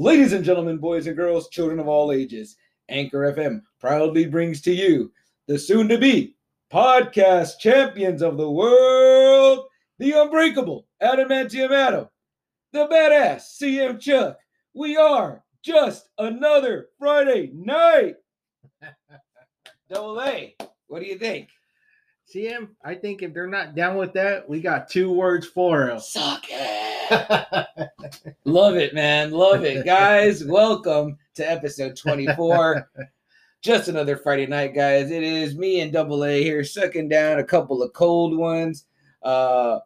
Ladies and gentlemen, boys and girls, children of all ages, Anchor FM proudly brings to you the soon to be podcast champions of the world, the unbreakable Adamantium Adam, the badass CM Chuck. We are just another Friday night. Double A, what do you think? CM, I think if they're not down with that, we got two words for them. Suck it. Love it, man. Love it. Guys, welcome to episode 24. Just another Friday night, guys. It is me and Double A here sucking down a couple of cold ones. Uh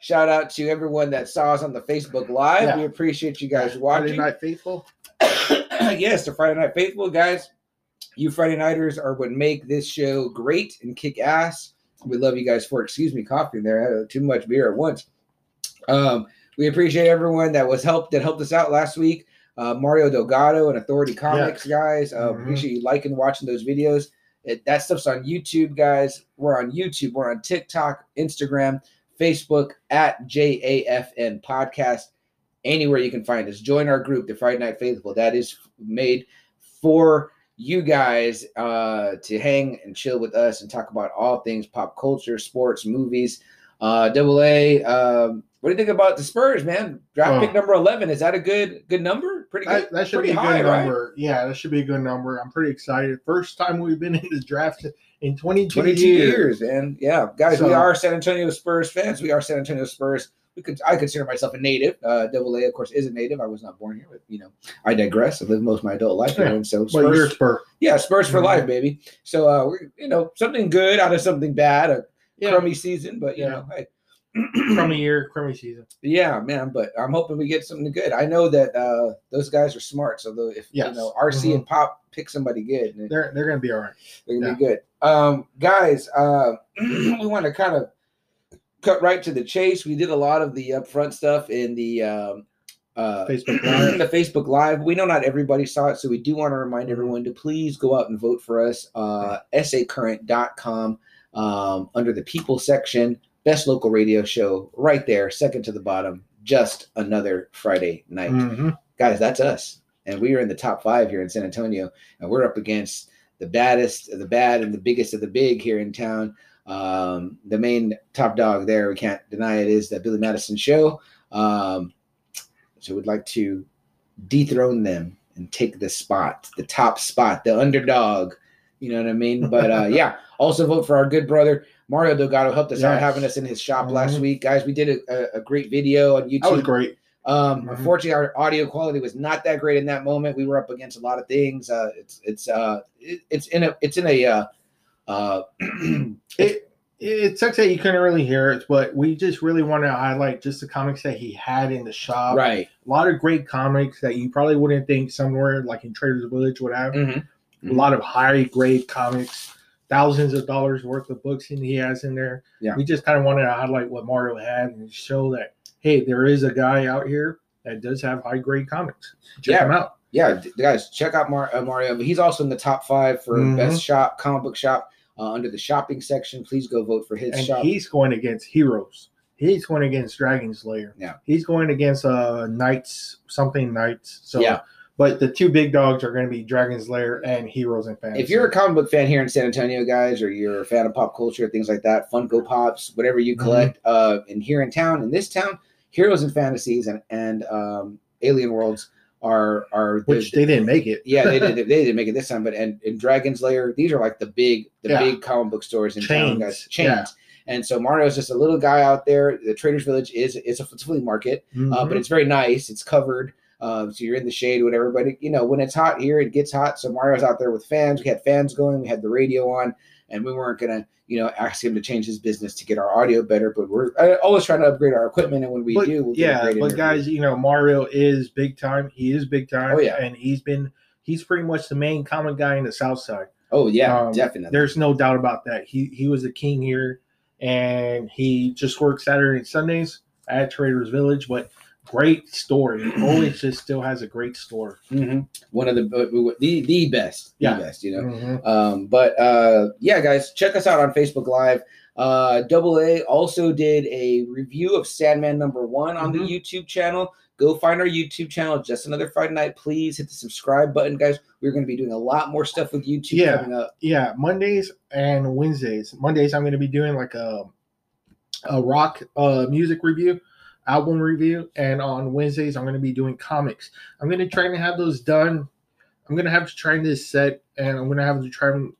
shout out to everyone that saw us on the Facebook Live. Yeah. We appreciate you guys watching. Friday watching. Night Faithful. yes, the Friday Night Faithful, guys. You Friday Nighters are what make this show great and kick ass. We love you guys for excuse me, coughing there. I had too much beer at once. Um, we appreciate everyone that was helped that helped us out last week. Uh, Mario Delgado and Authority Comics, guys. Uh, Mhm. Appreciate you liking, watching those videos. It, that stuff's on YouTube, guys. We're on YouTube. We're on TikTok, Instagram, Facebook at JAFN Podcast. Anywhere you can find us. Join our group, the Friday Night Faithful. That is made for you guys uh, to hang and chill with us and talk about all things pop culture, sports, movies. Uh, double A. Um, what do you think about the Spurs, man? Draft Oh. pick number eleven. Is that a good good number? Pretty good. That, that should pretty be a high, good right? number. Yeah, that should be a good number. I'm pretty excited. First time we've been in the draft in 22, 22 years. years, man. Yeah, guys, we are San Antonio Spurs fans. We are San Antonio Spurs. Could, I consider myself a native. Uh, Double A, of course, is a native. I was not born here, but you know, I digress. I lived most of my adult life here, Yeah, and so But you're a Spurs, Spur. yeah, Spurs for Mhm. life, baby. So, uh, we're you know something good out of something bad. A Yeah. crummy season, but you Yeah. know, hey. crummy year, crummy season. Yeah, man, but I'm hoping we get something good. I know that uh, those guys are smart. So though, if Yes. you know RC Mhm. and Pop pick somebody good, They're they're gonna be all right. they're gonna be good. Um, guys, uh, we want to kind of cut right to the chase. We did a lot of the upfront stuff in the um, uh, Facebook Live. the Facebook Live. We know not everybody saw it, so we do want to remind Mhm. everyone to please go out and vote for us. Uh, SACurrent.com um, under the people section. Best local radio show right there, second to the bottom. Just another Friday night Mhm. guys, that's us. And we are in the top five here in San Antonio, and we're up against the baddest of the bad and the biggest of the big here in town. Um, the main top dog there, we can't deny it, is the Billy Madison show. Um, so we'd like to dethrone them and take the spot, the top spot, the underdog. You know what I mean? But uh, yeah, also vote for our good brother Mario Delgado. Helped us out having us in his shop last Mhm. week, guys. We did a, a, a great video on YouTube. That was great. Um, Mhm. unfortunately, our audio quality was not that great in that moment. We were up against a lot of things. Uh, it's it's uh, it, it's in a it's in a uh, uh, It it sucks that you couldn't really hear it, but we just really want to highlight just the comics that he had in the shop. right. A lot of great comics that you probably wouldn't think somewhere like in Trader's Village would have. Mhm. A lot of high grade comics, thousands of dollars worth of books and he has in there. Yeah. We just kind of wanted to highlight what Mario had and show that hey, there is a guy out here that does have high grade comics. Check Yeah. him out. Yeah, guys, check out Mar- uh, Mario. He's also in the top five for Mhm. best shop comic book shop uh, under the shopping section. Please go vote for his And shop. he's going against heroes. He's going against Dragon's Lair. Yeah. He's going against uh Knights, something Knights. So Yeah. but the two big dogs are going to be Dragon's Lair and Heroes and Fantasy. If you're a comic book fan here in San Antonio, guys, or you're a fan of pop culture, things like that, Funko Pops, whatever you Mm-hmm. collect, uh, in here in town, in this town, Heroes and Fantasies and and um, Alien Worlds are are the- which they didn't make it. yeah they did they didn't make it this time, but and, and Dragon's Lair these are like the big the Yeah. big comic book stores in town, Chains, guys. Chains. yeah. And so Mario's just a little guy out there. The Traders Village is it's a flea market, uh, Mhm. but it's very nice. It's covered, uh, so you're in the shade, whatever. But it, you know, when it's hot here, it gets hot. So Mario's out there with fans. We had fans going. We had the radio on, and we weren't gonna, you know, ask him to change his business to get our audio better. But we're always trying to upgrade our equipment, and when we But, do, we'll yeah, but interview. guys, you know Mario is big time. He is big time. Oh, yeah. and he's been he's pretty much the main comic guy in the South Side. oh yeah, um, definitely. There's no doubt about that. He he was the king here, and he just works Saturday and Sundays at Traders Village. But great story. He always just still has a great story. Mhm. One of the uh, the the best, Yeah. the best, you know. Mhm. Um, but uh, yeah, guys, check us out on Facebook Live. Uh, Double A also did a review of Sandman number one on Mhm. the YouTube channel. Go find our YouTube channel. Just another Friday night. Please hit the subscribe button, guys. We're going to be doing a lot more stuff with YouTube Yeah. coming up. Yeah, Mondays and Wednesdays. Mondays I'm going to be doing like a a rock uh music review, album review, and on Wednesdays I'm going to be doing comics. I'm going to try and have those done. I'm going to have to try this set, and I'm going to have to try. and-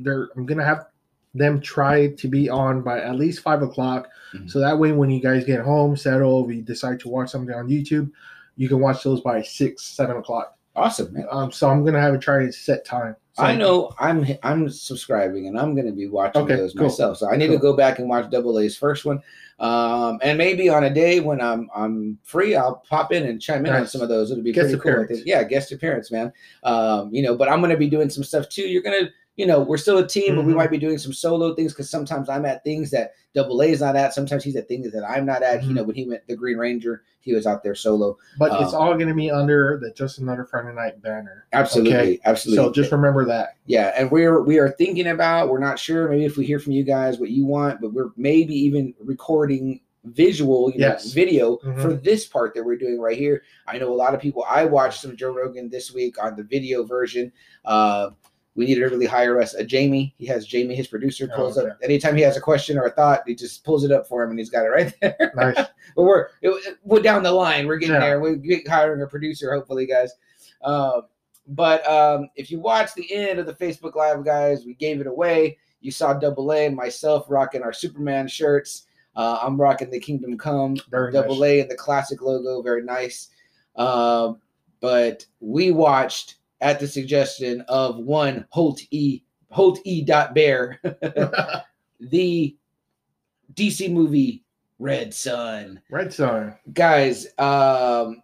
There, I'm going to have them try to be on by at least five o'clock, Mhm. so that way when you guys get home, settle, if you decide to watch something on YouTube, you can watch those by six, seven o'clock. Awesome, man. Um, so I'm going to have to try and set time. So- I know I'm I'm subscribing and I'm going to be watching Okay, those cool. myself. So I need to go back and watch Double A's first one. Um, and maybe on a day when I'm I'm free, I'll pop in and chime in on some of those. It'll be Guest pretty cool. Appearance. think. Yeah, guest appearance, man. Um, you know, but I'm going to be doing some stuff too. You're going to you know, we're still a team, but we Mhm. might be doing some solo things because sometimes I'm at things that Double A is not at. Sometimes he's at things that I'm not at. You Mhm. know, when he went the Green Ranger, he was out there solo. But it's Um, all going to be under the Just Another Friday Night banner. Absolutely, Okay. absolutely. So just remember that. Yeah, and we're we are thinking about. We're not sure. Maybe if we hear from you guys what you want, but we're maybe even recording visual, you know, Yes. video Mhm. for this part that we're doing right here. I know a lot of people. I watched some Joe Rogan this week on the video version. Uh, we needed to really hire us a Jamie. He has Jamie, his producer, Oh, pulls okay. up anytime he has a question or a thought. He just pulls it up for him, and he's got it right there. Nice. but we're we're down the line. We're getting Yeah. there. We're get- hiring a producer, hopefully, guys. Um, but um, if you watch the end of the Facebook Live, guys, we gave it away. You saw Double A and myself rocking our Superman shirts. Uh, I'm rocking the Kingdom Come Very Double nice. A and the classic logo, very nice. Um, but we watched at the suggestion of one Holt E Holt E. Dot Bear, the DC movie Red Sun Red Sun. guys um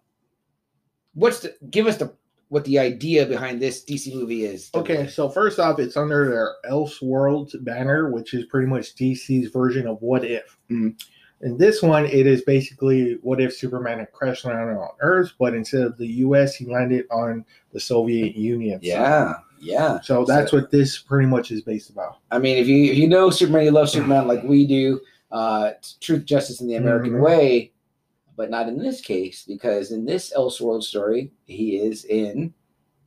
what's the give us the what the idea behind this dc movie is Okay, so first off, it's under their Elseworlds banner, which is pretty much DC's version of What If. Mhm. In this one, it is basically what if Superman had crashed landed on Earth, but instead of the U.S., he landed on the Soviet Union. side. yeah yeah So that's what this pretty much is based about. i mean if you if you know superman you love superman like we do uh truth justice in the american Mhm. way but not in this case because in this elseworld story he is in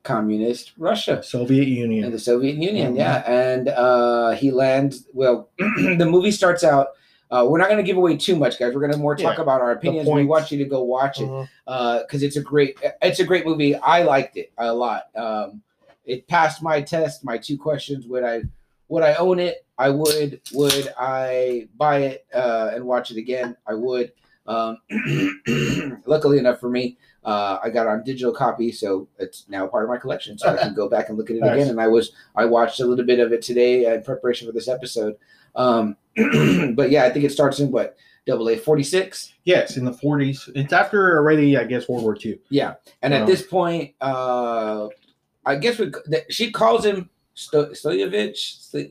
communist russia Soviet in Union. the Soviet Union, Mhm. yeah. And uh, he lands. Well, the movie starts out. Uh, we're not going to give away too much, guys. We're going to more talk Yeah, about our opinions. We want you to go watch it because it's a great. It's a great movie. I liked it a lot. Um, it passed my test. My two questions: Would I would I own it? I would. Would I buy it uh, and watch it again? I would. Um, luckily enough for me, uh, I got on digital copy, so it's now part of my collection. So I can go back and look at it Nice. again. And I was I watched a little bit of it today uh, in preparation for this episode. Um, but yeah, I think it starts in what double A forty six. Yes, in the 40s. It's after already, I guess, World War II. Yeah, and at this point, uh, I guess we, she calls him Sto- Stoyevich. Sto-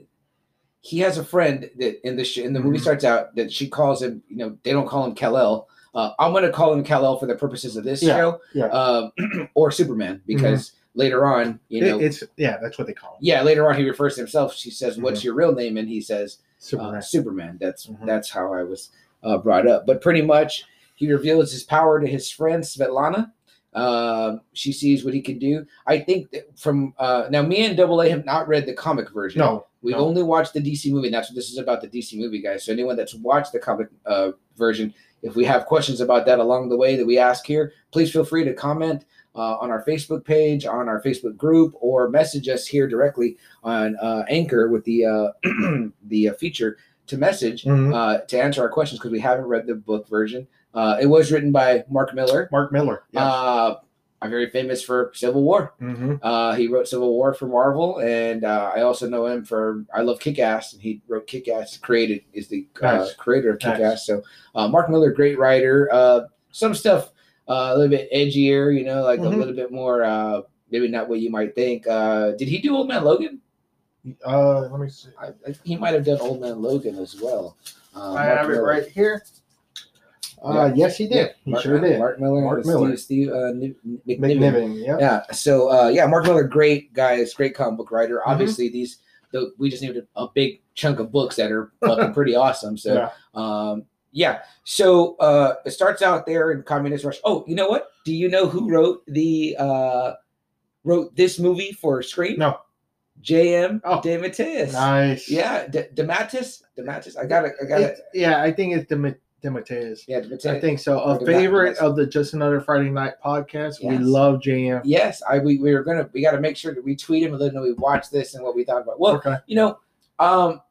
he has a friend that in the sh- in the movie Mhm. starts out that she calls him. You know, they don't call him Kal El. Uh, I'm going to call him Kal El for the purposes of this Yeah, show, yeah. um, or Superman, because later on, you know, It- it's yeah, that's what they call him. yeah, later on he refers to himself. She says, "What's your real name?" And he says, Superman. uh, Superman. That's Mhm. that's how I was uh, brought up. But pretty much, he reveals his power to his friend Svetlana. Um, she sees what he can do. I think that from uh, now, me and Double A have not read the comic version. no, we've no. only watched the DC movie. And that's what this is about—the DC movie, guys. So anyone that's watched the comic uh, version, if we have questions about that along the way that we ask here, please feel free to comment. Uh, on our Facebook page, on our Facebook group, or message us here directly on uh, Anchor with the uh, the uh, feature to message Mhm. uh, to answer our questions because we haven't read the book version. Uh, it was written by Mark Millar, Mark Millar. Yes. uh, very famous for Civil War. hmm Uh, he wrote Civil War for Marvel, and uh, I also know him for I love Kick Ass, and he wrote Kick Ass. Created is the uh, Nice. creator of Kick Nice. Ass. So uh, Mark Millar, great writer. Uh, some stuff uh, a little bit edgier, you know, like Mhm. a little bit more. Uh, maybe not what you might think. Uh, did he do Old Man Logan? Uh, let me see. I, I, he might have done Old Man Logan as well. Uh, I have it right here. Uh, Yeah. yes, he did. Yeah, he Mark, sure did. Mark Millar. Mark Millar. Steve, Steve uh, McNiven. McNiven. Yeah. Yeah. So uh, yeah, Mark Millar, great guys, great comic book writer. Mm-hmm. Obviously, these the, we just needed a big chunk of books that are fucking pretty awesome. So Yeah. um, yeah. So uh, it starts out there in Communist Russia. Oh, you know what? Do you know who wrote the uh, wrote this movie for Screen? No. J.M. Oh. DeMatteis. Nice. Yeah, De- DeMatteis. DeMatteis. I got it. I got it. Yeah, I think it's Dem- DeMatteis. Yeah, I think so. A DeMatteis. favorite of the Just Another Friday Night podcast. We love JM. Yes, I we, we were gonna we got to make sure that we tweet him and let him know we watched this and what we thought about. Well, okay. you know, um,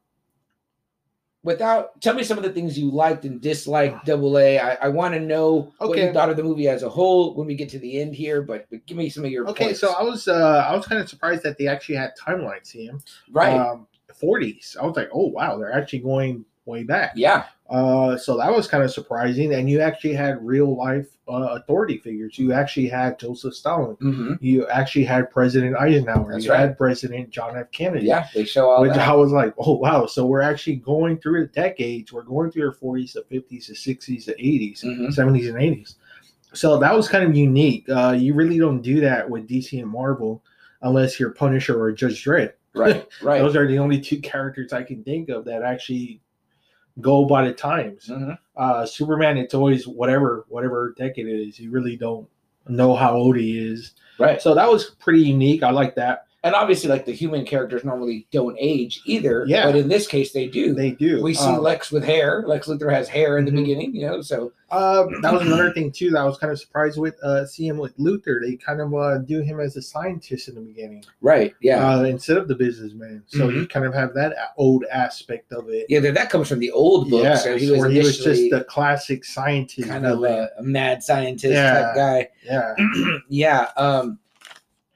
without tell me some of the things you liked and disliked. Double A. I, I want to know what Okay. you thought of the movie as a whole when we get to the end here. But, but give me some of your Okay, points. so I was uh I was kind of surprised that they actually had timelines CM. right, Um 40s. I was like, oh wow, they're actually going way back. yeah, Uh, so that was kind of surprising. And you actually had real life uh, authority figures. You actually had Joseph Stalin. hmm You actually had President Eisenhower. That's you right. had President John F. Kennedy. yeah. They show all Which that. I was like, oh wow! So we're actually going through the decades. We're going through the 40s, the 50s, the 60s, the 80s, Mhm. 70s, and 80s. So that was kind of unique. Uh, you really don't do that with DC and Marvel unless you're Punisher or Judge Dredd. right, right. Those are the only two characters I can think of that actually go by the times. Mhm. Uh, Superman, it's always whatever whatever decade it is. You really don't know how old he is. Right. So that was pretty unique. I like that. And obviously, like the human characters normally don't age either. Yeah. But in this case, they do. They do. we see Um, Lex with hair. Lex Luthor has hair in the Mhm. beginning, you know. So Uh, that was another thing too that I was kind of surprised with. Uh, seeing with Luthor, they kind of uh, do him as a scientist in the beginning, right, yeah. uh, instead of the businessman. So you kind of have that old aspect of it. Yeah, that, that comes from the old books. Yeah, so he was where he was just the classic scientist, kind of villain. a, a mad scientist Yeah. type guy. yeah, yeah, um,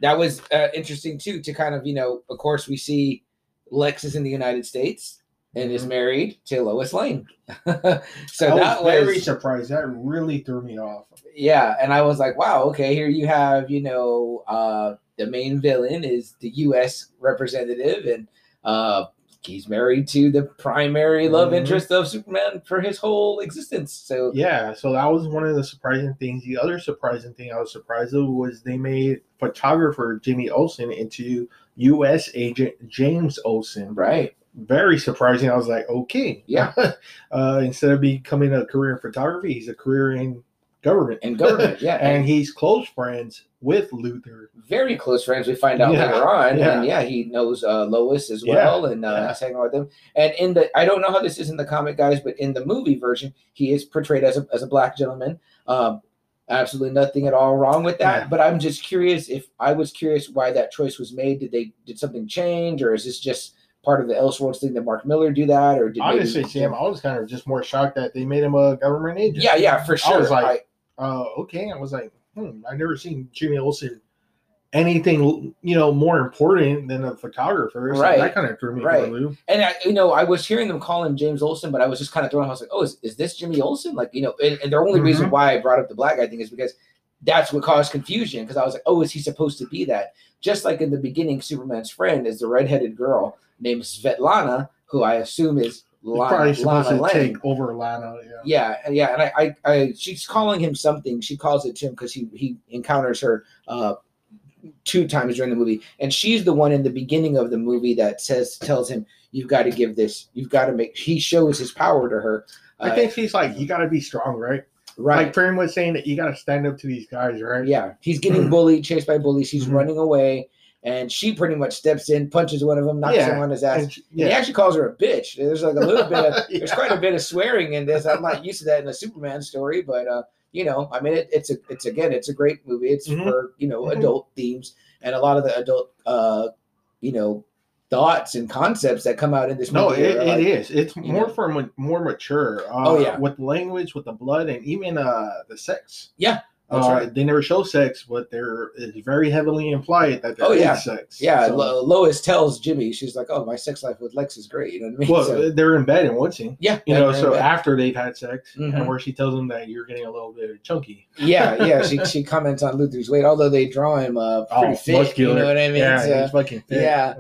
that was uh, interesting too. To kind of you know, of course, we see Lex is in the United States and is Mhm. married to Lois Lane. so I that was very was surprised. That really threw me off. yeah, and I was like, wow, okay, here you have you know uh, the main villain is the U.S. representative and. Uh, He's married to the primary love Mhm. interest of Superman for his whole existence. So Yeah, so that was one of the surprising things. The other surprising thing I was surprised of was they made photographer Jimmy Olsen into U.S. agent James Olsen. right, Very surprising. I was like, okay, Yeah. uh, instead of becoming a career in photography, he's a career in government. and government, yeah, and he's close friends with Luthor. very close friends. We find out Yeah, later on, yeah. and yeah, he knows uh, Lois as Yeah, well, and uh, yeah. he's hanging out with them. And in the, I don't know how this is in the comic, guys, but in the movie version, he is portrayed as a as a black gentleman. Um, absolutely nothing at all wrong with that. Yeah. But I'm just curious if I was curious why that choice was made. Did they did something change, or is this just part of the Elseworlds thing that Mark Millar do that, or did maybe- Honestly, Sam, I was kind of just more shocked that they made him a government agent. Yeah, yeah, for sure. I was like, uh, okay. I was like, hmm, I've never seen Jimmy Olsen anything, you know, more important than a photographer. So Right. That kind of threw me Right. for a loop. And I, you know, I was hearing them call him James Olsen, but I was just kind of thrown. I was like, "Oh, is, is this Jimmy Olsen?" Like, you know, and, and the only reason Mhm. why I brought up the black guy thing is because that's what caused confusion. Because I was like, "Oh, is he supposed to be that?" Just like in the beginning, Superman's friend is the redheaded girl named Svetlana, who I assume is Lana, probably supposed Lana to Lang. take over Lana. Yeah. Yeah, and yeah, and I, I, I, she's calling him something. She calls it to him because he he encounters her uh, two times during the movie, and she's the one in the beginning of the movie that says tells him, "You've got to give this. You've got to make." He shows his power to her. I Uh, think she's like, you got to be strong, right? right. Like pretty much saying that you got to stand up to these guys, right? yeah, he's getting bullied, chased by bullies. He's Mhm. running away, and she pretty much steps in, punches one of them, knocks Yeah, him on his ass. And she- And He actually calls her a bitch. There's like a little bit of there's quite a bit of swearing in this. I'm not used to that in a Superman story, but uh you know, I mean, it, it's a, it's again, it's a great movie. It's Mhm. for you know Mhm. adult themes and a lot of the adult, uh, you know, thoughts and concepts that come out in this No, movie. it, are it like- is. It's more know. for more mature. Uh, Oh, yeah. with language, with the blood, and even uh the sex. Yeah, that's uh, right. They never show sex, but there is very heavily implied that there Oh, is yeah. sex. Yeah, So- Lo- Lois tells Jimmy, she's like, "Oh, my sex life with Lex is great." You know what I mean? well, So- they're in bed in one scene. yeah, You know, so after they've had sex, Mhm. and where she tells him that you're getting a little bit chunky. yeah, yeah. She she comments on Luthor's weight, although they draw him uh, pretty fit. You know what I mean? Oh, Yeah, So- he's fucking fit. yeah.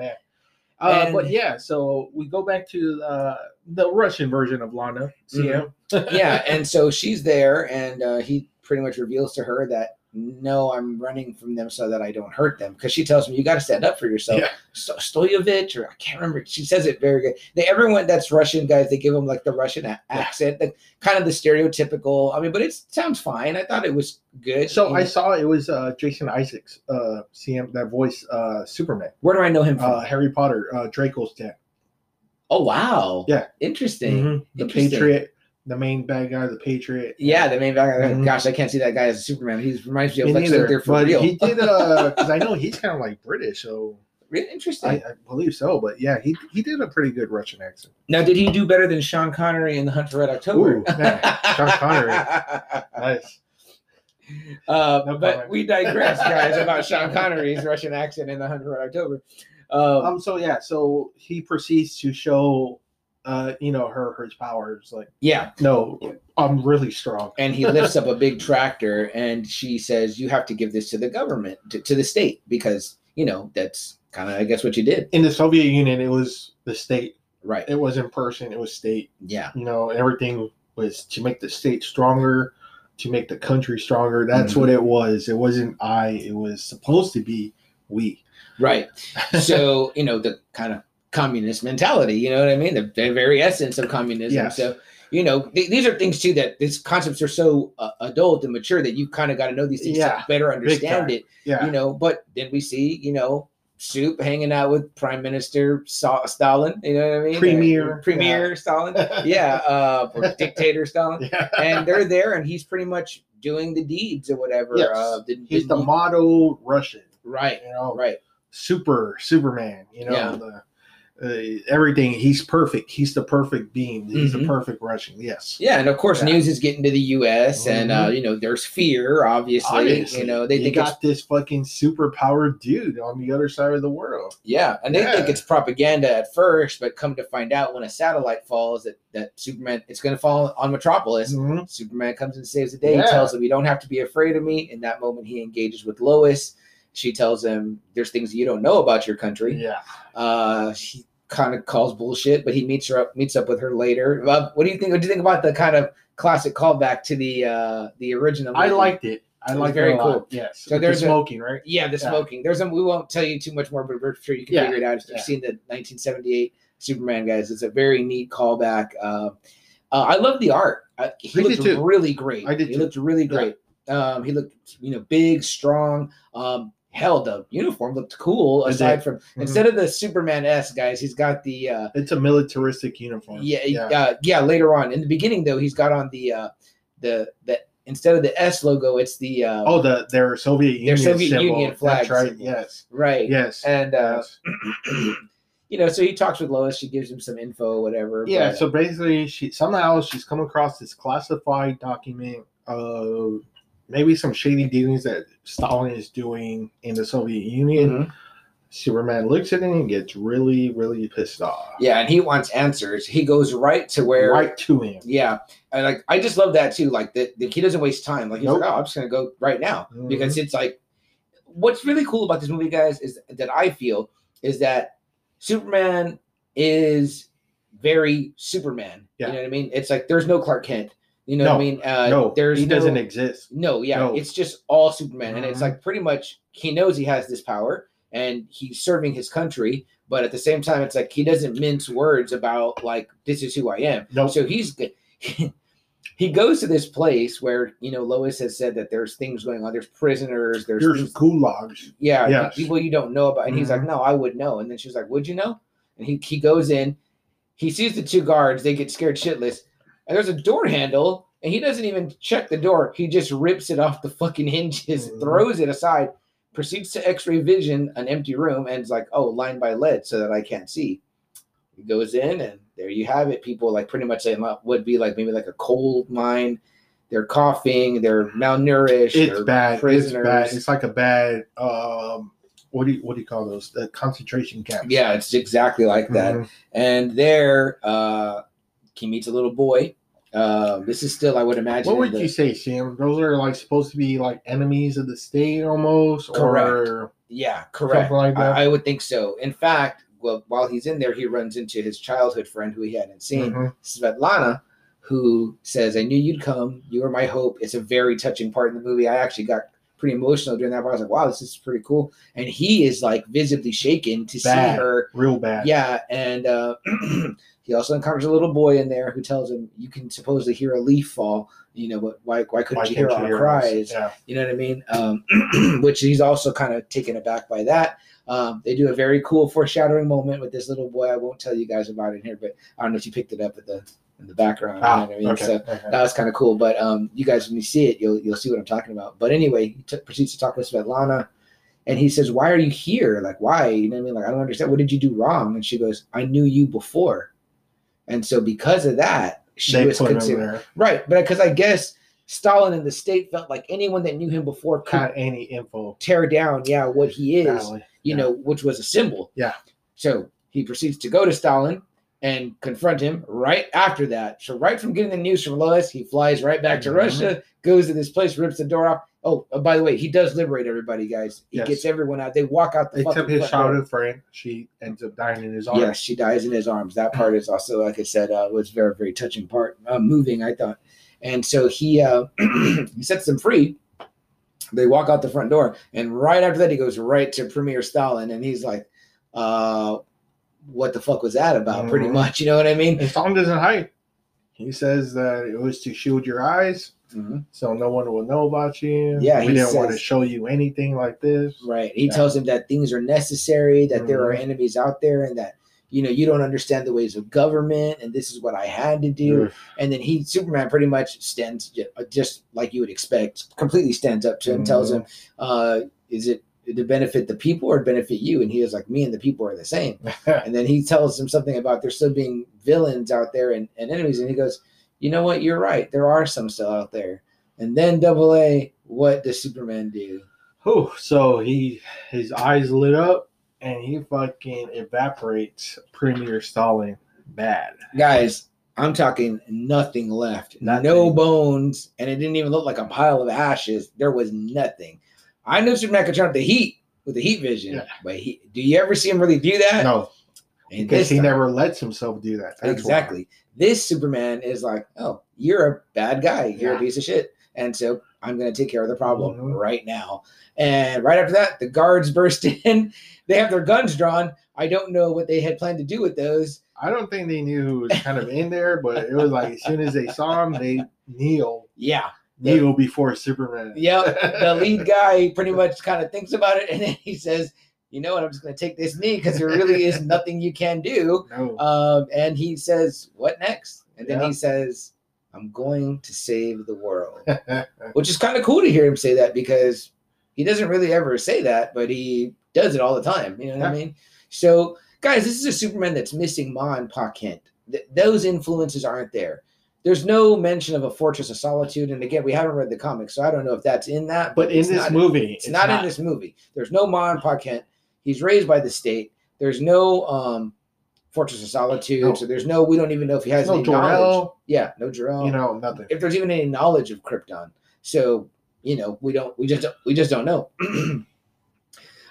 Uh, And- but yeah, so we go back to uh, the Russian version of Lana, CM. yeah, and so she's there, and uh, he pretty much reveals to her that no, I'm running from them so that I don't hurt them. Because she tells me you got to stand up for yourself. Yeah. Sto- Stoyevich, or I can't remember. She says it very good. They everyone that's Russian guys, they give them like the Russian a- accent, the, kind of the stereotypical. I mean, but it sounds fine. I thought it was good. So You I saw it was uh, Jason Isaacs, uh, CM that voice uh, Superman, where do I know him from? uh, Harry Potter, uh, Draco's dad. oh wow, Yeah. interesting. Mhm. The Interesting. Patriot, the main bad guy, the Patriot. Yeah, the main bad guy. Mhm. Gosh, I can't see that guy as a Superman. He reminds me of Me Lex neither, Luthor for but real. he did uh because I know he's kind of like British, so really interesting. I, I believe so. But yeah, he he did a pretty good Russian accent. Now, did he do better than Sean Connery in The Hunt for Red October? Ooh, man, Sean Connery. Nice. uh, No but we digress, guys, about Sean Connery's Russian accent in The Hunt for Red October. Um, Um. So yeah. So he proceeds to show, uh, you know, her her powers. Like, yeah, no, I'm really strong. and he lifts up a big tractor, and she says, "You have to give this to the government, to, to the state, because you know that's kind of, I guess, what you did." In the Soviet Union, it was the state. Right. It was in person. It was state. Yeah. You know, everything was to make the state stronger, to make the country stronger. That's Mhm. what it was. It wasn't I. It was supposed to be we. Right. so you know the kind of communist mentality you know what i mean the, the very essence of communism Yes. so you know th- these are things too that these concepts are so uh, adult and mature that you kind of got to know these things Yeah, to better understand it Yeah. you know but then we see you know soup hanging out with prime minister Sa- stalin you know what i mean Premier, Or premier stalin yeah uh or dictator stalin yeah. and they're there and he's pretty much doing the deeds or whatever Yes. uh, the, He's the the- model Russian. right You know, right super Superman. You know, Yeah. the, uh, everything. He's perfect. He's the perfect being. He's Mhm. the perfect Russian. Yes. Yeah, and of course, Yeah. news is getting to the U.S. and uh, Mhm. you know, there's fear. Obviously, Obviously, you know, they you got this fucking super powered dude on the other side of the world. yeah, and they think it's propaganda at first, but come to find out when a satellite falls, that that Superman it's going to fall on Metropolis. Mhm. Superman comes and saves the day. Yeah. He tells him, "You don't have to be afraid of me." In that moment, he engages with Lois. She tells him, "There's things you don't know about your country." Yeah. Uh, he kind of calls bullshit, but he meets her up, meets up with her later. Uh, what do you think? What do you think about the kind of classic callback to the uh the original? I liked it. I It was very a lot. cool. Yes. So With the there's a- smoking, right? Yeah, the Yeah. smoking. There's a. We won't tell you too much more, but we're sure you can Yeah, figure it out if you've yeah. seen the 1978 Superman guys. It's a very neat callback. Uh, uh, I love the art. Uh, he I looked really great. I did He too. looked really great. Um, he looked, you know, big, strong. Um, hell, the uniform looked cool. Aside from Mhm. instead of the Superman S guys, he's got the uh, It's a militaristic uniform. yeah, Yeah. Uh, yeah. Later on in the beginning, though, he's got on the uh, the the instead of the S logo, it's the uh, oh, the their Soviet Union. their Soviet symbol. Union flag That's right. Yes. right. Yes. And uh, yes. you know, so he talks with Lois. She gives him some info, whatever. Yeah, but, so basically, she somehow she's come across this classified document of maybe some shady dealings that Stalin is doing in the Soviet Union. Mhm. Superman looks at it and gets really, really pissed off. yeah, and he wants answers. He goes right to where. right to him. Yeah, and like I just love that too. Like that, he doesn't waste time. Like he's Nope. like, oh, I'm just gonna go right now Mhm. because it's like, what's really cool about this movie, guys, is that I feel is that Superman is very Superman. Yeah. You know what I mean? It's like there's no Clark Kent. You know what I mean? Uh, no, there's he doesn't exist. No, yeah, No. it's just all Superman, and it's Mhm. like pretty much he knows he has this power, and he's serving his country, but at the same time, it's like he doesn't mince words about like this is who I am. Nope. So he's g- he goes to this place where you know Lois has said that there's things going on, there's prisoners, there's There's things, gulags. yeah, Yes. people you don't know about, and he's like, Mhm. no, I would know, and then she's like, would you know? And he he goes in, he sees the two guards, they get scared shitless, and there's a door handle and he doesn't even check the door. He just rips it off the fucking hinges, Mhm. throws it aside, proceeds to X-ray vision an empty room, and is like, "Oh, lined by lead, so that I can't see." He goes in, and there you have it. People like pretty much would be like maybe like a coal mine. They're coughing. They're malnourished. It's they're bad. It's bad. It's like a bad. Um, what do you what do you call those? The concentration camps. yeah, it's exactly like that. Mhm. And there, uh, he meets a little boy. Uh, this is still, I would imagine. What would the- you say, Sam? Those are like supposed to be like enemies of the state almost, or Yeah, correct. Like that? I, I would think so. In fact, well, while he's in there, he runs into his childhood friend who he hadn't seen, Mhm. Svetlana, who says, "I knew you'd come. You were my hope." It's a very touching part in the movie. I actually got pretty emotional during that part. I was like, "Wow, this is pretty cool." And he is like visibly shaken to Bad. see her. real bad. Yeah, and uh, he also encounters a little boy in there who tells him, "You can supposedly hear a leaf fall." You know, but why? Why couldn't Why you hear our hear cries? Yeah. You know what I mean? Um, which he's also kind of taken aback by that. Um, they do a very cool foreshadowing moment with this little boy. I won't tell you guys about it here, but I don't know if you picked it up at the in the background. Ah, you know I mean? okay. So okay. that was kind of cool. But um, you guys, when you see it, you'll you'll see what I'm talking about. But anyway, he t- proceeds to talk with Svetlana, and he says, "Why are you here? Like, why? You know what I mean? Like, I don't understand. What did you do wrong?" And she goes, "I knew you before, and so because of that, she they was considered right." But because I guess Stalin and the state felt like anyone that knew him before could Had any info? tear down, yeah, what he is you Yeah. know, which was a symbol. Yeah. So he proceeds to go to Stalin and confront him right after that. So right from getting the news from Lois, he flies right back to Mhm. Russia, goes to this place, rips the door off. Oh, uh, by the way, he does liberate everybody, guys. He Yes. gets everyone out. They walk out the Except his childhood friend, she ends up dying in his arms. Yes, she dies in his arms. That part is also, like I said, uh, was very, very touching part, uh, moving. I thought, and so he uh, he sets them free. They walk out the front door, and right after that, he goes right to Premier Stalin, and he's like, uh, "What the fuck was that about?" Pretty Mhm. much, you know what I mean? And Stalin doesn't hide. He says that it was to shield your eyes, Mhm. so no one will know about you. Yeah, we he didn't want to show you anything like this. Right. He Yeah. tells him that things are necessary, that there are Mhm. enemies out there, and that you know you don't understand the ways of government, and this is what I had to do. Ugh. and then he superman pretty much stands uh, just like you would expect completely stands up to him tells him uh is it to benefit the people or benefit you? And he is like me and the people are the same. And then he tells him something about there still being villains out there and, and enemies. And he goes you know what? You're right. There are some still out there. And then double a what does superman do? Whew, so he his eyes lit up and he fucking evaporates Premier Stalin. Bad. guys i'm talking nothing left. No bones. And it didn't even look like a pile of ashes. There was nothing i know superman could turn up the heat with the heat vision Yeah. but he do you ever see him really do that? No, And because he time- never lets himself do that. That's why. exactly. This superman is like oh you're a bad guy. You're a piece of shit. And so i'm going to take care of the problem Mhm. right now. And right after that the guards burst in. They have their guns drawn. I don't know what they had planned to do with those. I don't think they knew who was kind of in there, but it was like as soon as they saw him, they kneel. Yeah kneel before Superman. Yep. The lead guy pretty much kind of thinks about it and then he says, you know what, I'm just going to take this knee because there really is nothing you can do. No. Um, and he says, what next? And then Yeah. he says, I'm going to save the world, which is kind of cool to hear him say that because he doesn't really ever say that, but he does it all the time. You know what I mean? So, guys, this is a Superman that's missing Ma and Pa Kent. Th- those influences aren't there. There's no mention of a Fortress of Solitude, and again, we haven't read the comics, so I don't know if that's in that. but in this not- movie, it's, not, in this movie. There's no Ma and Pa Kent. He's raised by the state. There's no um, Fortress of Solitude, No. so there's no. We don't even know if he has no any knowledge. Jor-El, Yeah, no Jor-El. you know, nothing. if there's even any knowledge of Krypton. So you know, we don't. We just. We just don't know.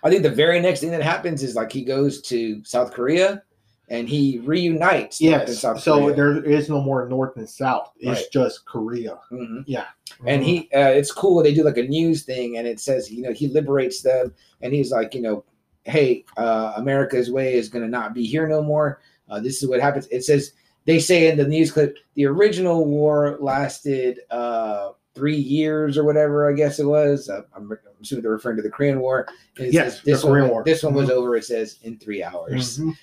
I think the very next thing that happens is like he goes to South Korea, and he reunites. Yes. So Korea. there is no more North and South. It's Right. just Korea. Mhm. Yeah. and he uh, it's cool they do like a news thing and it says you know he liberates them and he's like you know hey uh, america's way is going to not be here no more uh, this is what happens it says they say in the news clip the original war lasted uh, three years or whatever i guess it was uh, I'm, I'm assuming they're referring to the korean war and it Yes, says this the one, Korean War. this one was Mhm. over it says in three hours Mhm.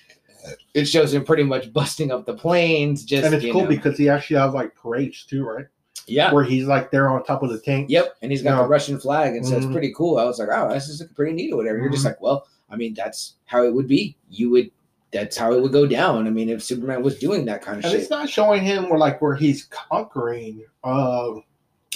It shows him pretty much busting up the planes just And it's you cool know. because he actually has like parades too, right? Yeah. where he's like there on top of the tank. Yep. And he's got Yeah. the Russian flag, and so it's Mhm. pretty cool. I was like, oh, this is pretty neat or whatever. You're just Mhm. like, well, I mean, that's how it would be. You would. That's how it would go down. I mean, if Superman was doing that kind of And shit. it's not showing him where like where he's conquering uh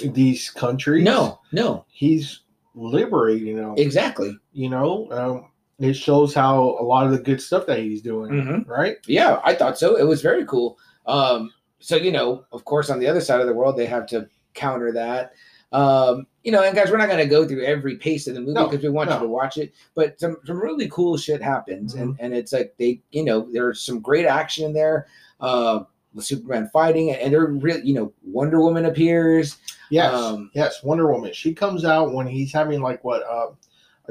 these countries. No, no, he's liberating them. exactly. you know, um, it shows how a lot of the good stuff that he's doing, Mhm. right? Yeah, I thought so. It was very cool. Um, so you know, of course, on the other side of the world, they have to counter that. Um, you know, and guys, we're not going to go through every pace of the movie No, because we want no. you to watch it. But some some really cool shit happens, and Mm-hmm. and it's like they, you know, there's some great action in there. Uh, with Superman fighting, and they're really, you know, Wonder Woman appears. Yes, Um, yes. Wonder Woman. She comes out when he's having like what, uh,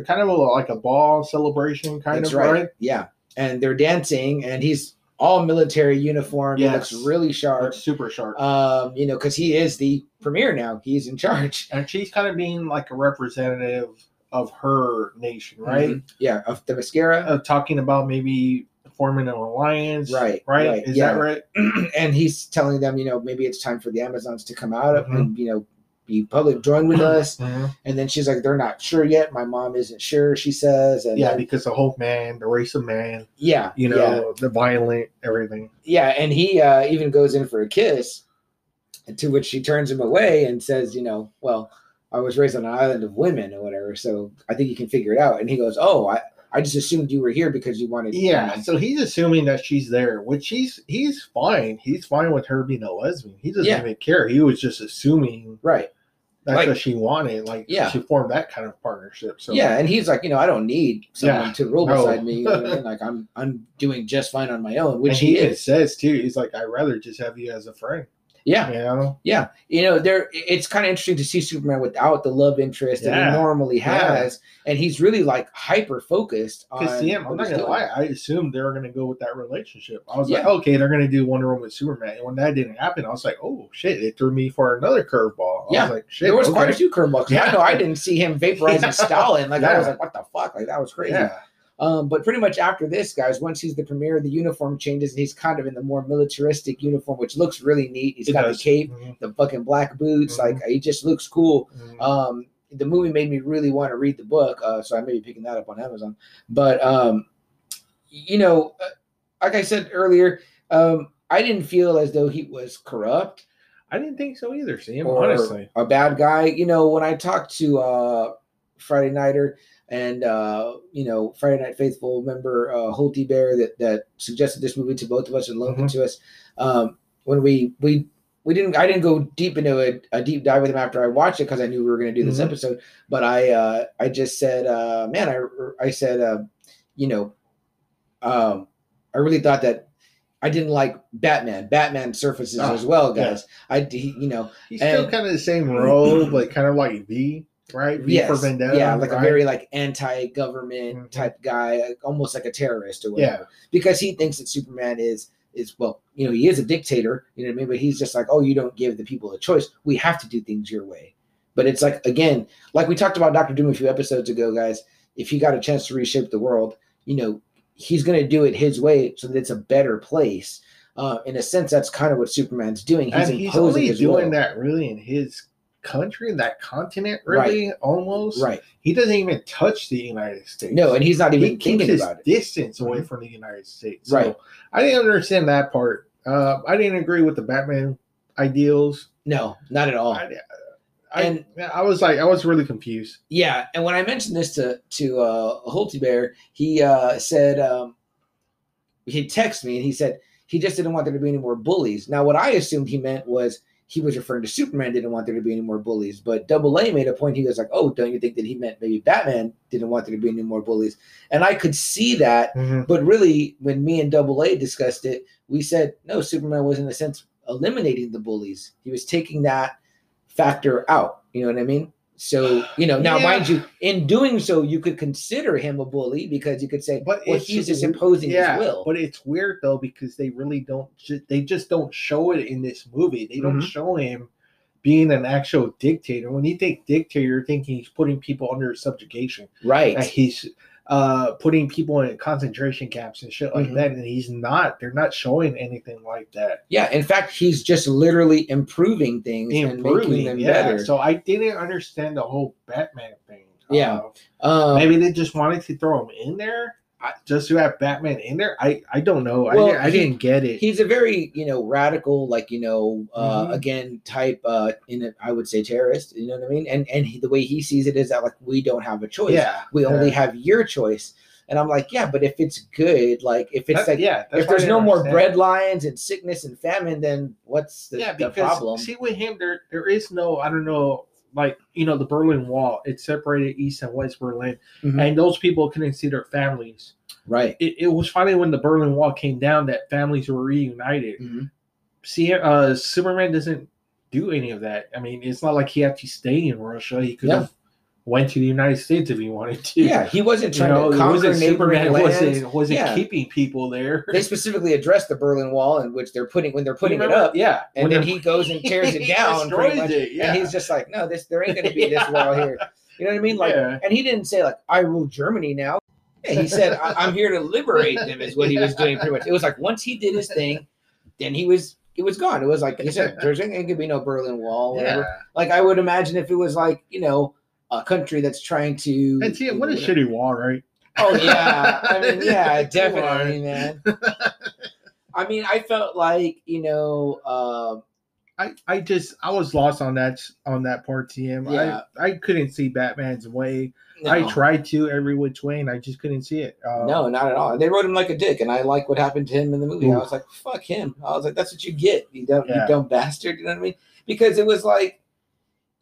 kind of a, like a ball celebration, kind That's of right. right. Yeah, and they're dancing, and he's all military uniform. He Yes. looks really sharp. It's super sharp, Um, you know, because he is the premier now. He's in charge. and she's kind of being like a representative of her nation, right? Mhm. Yeah, of Themyscira. Uh, talking about maybe forming an alliance, Right, Right? right, Is yeah. that right? and he's telling them, you know, maybe it's time for the Amazons to come out Mhm. and you know be public, join with us. Mhm. And then she's like, they're not sure yet. My mom isn't sure. She says, and Yeah, then- because the Hope Man, the race of man, yeah, you know, yeah, the violent, everything. yeah. And he uh, even goes in for a kiss, to which she turns him away and says, you know, well, I was raised on an island of women or whatever, so I think you can figure it out. And he goes, oh, I. I just assumed you were here because you wanted. you Yeah, know, so he's assuming that she's there, which he's he's fine. He's fine with her being a lesbian. He doesn't Yeah. even care. He was just assuming right. That's Like- what she wanted. Like, Yeah. she formed that kind of partnership. So yeah, and he's like, you know, I don't need someone Yeah, to rule no. beside me. You know I mean? Like I'm, I'm doing just fine on my own, and which he he is. says too. He's like, I'd rather just have you as a friend. Yeah, You know, yeah. You know, there. It's kind of interesting to see Superman without the love interest that he normally Yeah. has, and he's really like hyper focused on. yeah, I'm not gonna lie. I assumed they were gonna go with that relationship. I was like, okay, they're gonna do Wonder Woman with Superman. And when that didn't happen, I was like, oh shit, it threw me for another curveball. I Yeah. was like, shit, There was okay. quite a few curveballs. Yeah. I know I didn't see him vaporizing Stalin. Like I was like, what the fuck? Like that was crazy. Um, but pretty much after this, guys, once he's the premier, the uniform changes and he's kind of in the more militaristic uniform, which looks really neat. He's It got does. the cape, Mhm. the fucking black boots. Mhm. Like he just looks cool. Mhm. Um, the movie made me really want to read the book, uh, so I may be picking that up on Amazon. But um, you know, uh, like I said earlier, um, I didn't feel as though he was corrupt I didn't think so either, Sam. or honestly, a bad guy. You know, when I talked to uh, Friday Nighter and uh, you know Friday Night Faithful member uh, Holty Bear that that suggested this movie to both of us and loaned Mhm. it to us. Um, when we we we didn't I didn't go deep into a, a deep dive with him after I watched it because I knew we were going to do this Mhm. episode. But I uh, I just said, uh, man, I I said, uh, you know, um, I really thought that. I didn't like Batman. Batman surfaces Ah, as well, yeah. guys. I he- you know he's still kind of the same role, like kind of like V, right? V for yes, Vendetta. yeah, like a very like anti-government Mhm. type guy, like, almost like a terrorist or whatever. yeah. Because he thinks that Superman is is well, you know, he is a dictator, you know what I mean? But he's just like, oh, you don't give the people a choice. We have to do things your way. But it's like again, like we talked about Doctor Doom a few episodes ago, guys. If he got a chance to reshape the world, you know, he's going to do it his way so that it's a better place. Uh, in a sense, that's kind of what Superman's doing. He's and he's only his doing will. that really in his country, that continent, really almost. right. He doesn't even touch the United States. No, and he's not even he keeps thinking his about it. distance away Mhm. from the United States. So Right. I didn't understand that part. Uh, I didn't agree with the Batman ideals. No, not at all. I, I, And- I was like, I was really confused. Yeah, and when I mentioned this to to uh, Holty Bear, he uh, said um, he texted me and he said he just didn't want there to be any more bullies. Now, what I assumed he meant was he was referring to Superman didn't want there to be any more bullies, but Double A made a point. He was like, "Oh, don't you think that he meant maybe Batman didn't want there to be any more bullies?" And I could see that, mm-hmm. but really, when me and Double A discussed it, we said no. Superman was in a sense eliminating the bullies. He was taking that factor out. You know what I mean? So you know now, Yeah. mind you, in doing so, you could consider him a bully because you could say, But well, he's just imposing yeah, his will. But it's weird though because they really don't. ju- They just don't show it in this movie. They don't Mhm. show him being an actual dictator. When you think dictator, you're thinking he's putting people under subjugation. right? That he's uh putting people in concentration camps and shit like Mhm. that and he's not they're not showing anything like that Yeah, in fact, he's just literally improving things and making them yeah better. so i didn't understand the whole batman thing Yeah. Uh, um, maybe they just wanted to throw him in there I- just to have batman in there i i don't know. Well, i, I he- didn't get it. he's a very you know radical like you know uh Mhm. again type uh in a, i would say terrorist you know what i mean? And and he, the way he sees it is that like we don't have a choice. Yeah we only yeah. have your choice. And i'm like yeah but if it's good like if it's That- like yeah if there's no more bread lines and sickness and famine then what's the, yeah the problem? see with him there there is no i don't know like you know the berlin wall it separated east and west berlin Mhm. and those people couldn't see their families right it, it was finally when the berlin wall came down that families were reunited Mhm. see uh superman doesn't do any of that i mean it's not like he had to stay in russia he could Yeah. have went to the united states if he wanted to. Yeah he wasn't you trying know to conquer wasn't superman lands. wasn't wasn't Yeah. keeping people there. They specifically addressed the berlin wall in which they're putting when they're putting it up yeah. and when then he goes and tears it down pretty much it, yeah. and he's just like no this there ain't going to be this wall here. You know what i mean? Like Yeah. and he didn't say like i rule germany now. Yeah, he said I- i'm here to liberate them is what he was doing pretty much. It was like once he did his thing then he was it was gone. It was like he said there's ain't gonna be no berlin wall whatever. Yeah. like i would imagine if it was like you know a country that's trying to and see what a shitty wall right oh yeah i mean yeah definitely man i mean i felt like you know um I, I just I was lost on that on that part TM. Yeah. I I couldn't see Batman's way. I tried to every which way and I just couldn't see it. Uh, No, not at all. They wrote him like a dick, and I like what happened to him in the movie. I was like, "Fuck him." I was like, "That's what you get, you dumb, Yeah. you dumb bastard." You know what I mean? Because it was like,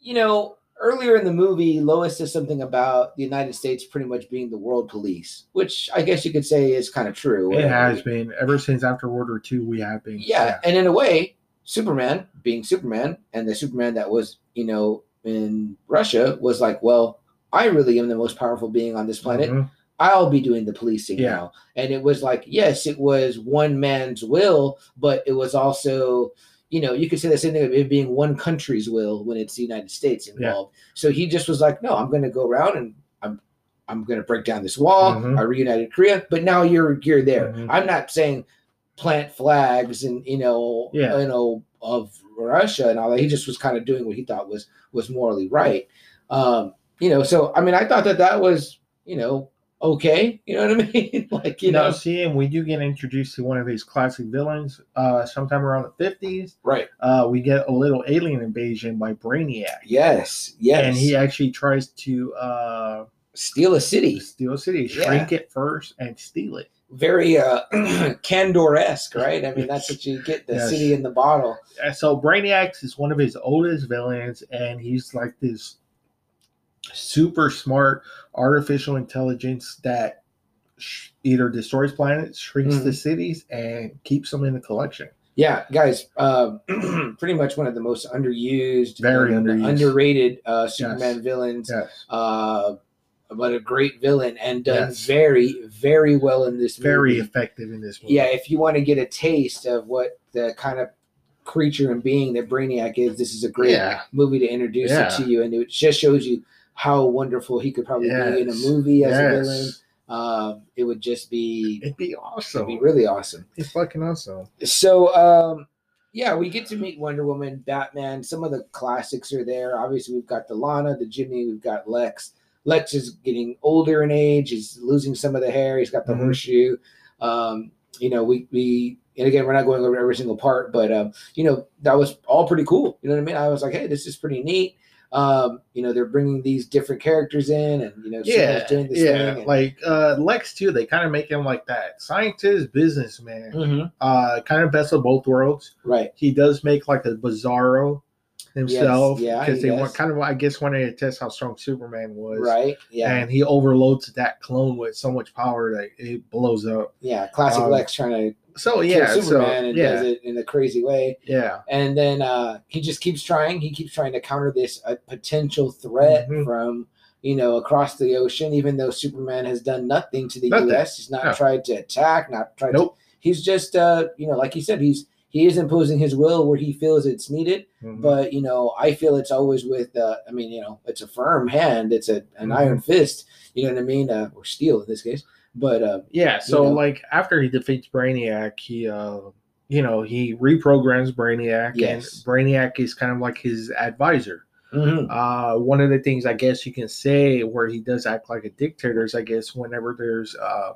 you know, earlier in the movie, Lois says something about the United States pretty much being the world police, which I guess you could say is kind of true. it has been ever since after World War II. We have been. Yeah, and in a way, Superman being Superman, and the Superman that was, you know, in Russia was like, well, I really am the most powerful being on this planet. Mhm. I'll be doing the policing Yeah. now. And it was like, yes, it was one man's will, but it was also, you know, you could say the same thing of it being one country's will when it's the United States involved. So he just was like, no, I'm going to go around and I'm, I'm going to break down this wall. Mhm. I reunited Korea, but now you're you're there. Mhm. I'm not saying plant flags and you know, Yeah. you know, of Russia and all that. He just was kind of doing what he thought was was morally right. Um, you know, so I mean, I thought that that was, you know, okay. You know what I mean? like, you now, know, see, and we do get introduced to one of his classic villains. Uh, sometime around the fifties, right? uh, we get a little alien invasion by Brainiac, Yes, yes. and he actually tries to uh, steal a city. steal a city, Yeah. shrink it first, and steal it. Very uh Kandor-esque, right? I mean, that's what you get, the Yes. city in the bottle. And so Brainiac is one of his oldest villains, and he's like this super smart artificial intelligence that sh- either destroys planets, shrinks the Mhm. cities, and keeps them in the collection. Yeah, guys, um, pretty much one of the most underused, Very underused. underrated uh, Superman villains. Yes, Uh, but a great villain and done Yes. very, very well in this movie. very effective in this movie. Yeah, if you want to get a taste of what the kind of creature and being that Brainiac is, this is a great Yeah. movie to introduce Yeah. it to you, and it just shows you how wonderful he could probably be in a movie as a villain. Um, it would just be, it'd be awesome. it'd be really awesome. It's fucking awesome. So, um, yeah, we get to meet Wonder Woman, Batman. Some of the classics are there. Obviously, we've got the Lana, the Jimmy, we've got Lex. Lex is getting older in age. He's losing some of the hair. He's got the Mhm. horseshoe. Um, you know, we we and again, we're not going over every single part, but um, you know, that was all pretty cool. You know what I mean? I was like, hey, this is pretty neat. Um, you know, they're bringing these different characters in, and you know, Yeah, doing this yeah. thing. and- Like uh, Lex too, they kind of make him like that scientist, businessman. Mhm. Uh, kind of best of both worlds. right. He does make like a bizarro himself yeah, because he they want kind of I guess wanted to test how strong Superman was. Right. Yeah. And he overloads that clone with so much power that it blows up. yeah. Classic um, Lex trying to So yeah, so Superman and yeah, does it in a crazy way. yeah, And then uh, he just keeps trying. He keeps trying to counter this uh, potential threat Mhm. from you know across the ocean. Even though Superman has done nothing to the Nothing. U.S., he's not No. tried to attack, not tried. Nope. To, he's just uh, you know, like he said, he's he is imposing his will where he feels it's needed. Mhm. But you know, I feel it's always with. Uh, I mean, you know, it's a firm hand. It's a an Mhm. iron fist. You know what I mean? Uh, or steel in this case. But uh, Yeah, so know? like after he defeats Brainiac, he uh you know, he reprograms Brainiac Yes. and Brainiac is kind of like his advisor. mhm. Uh one of the things I guess you can say where he does act like a dictator is I guess whenever there's uh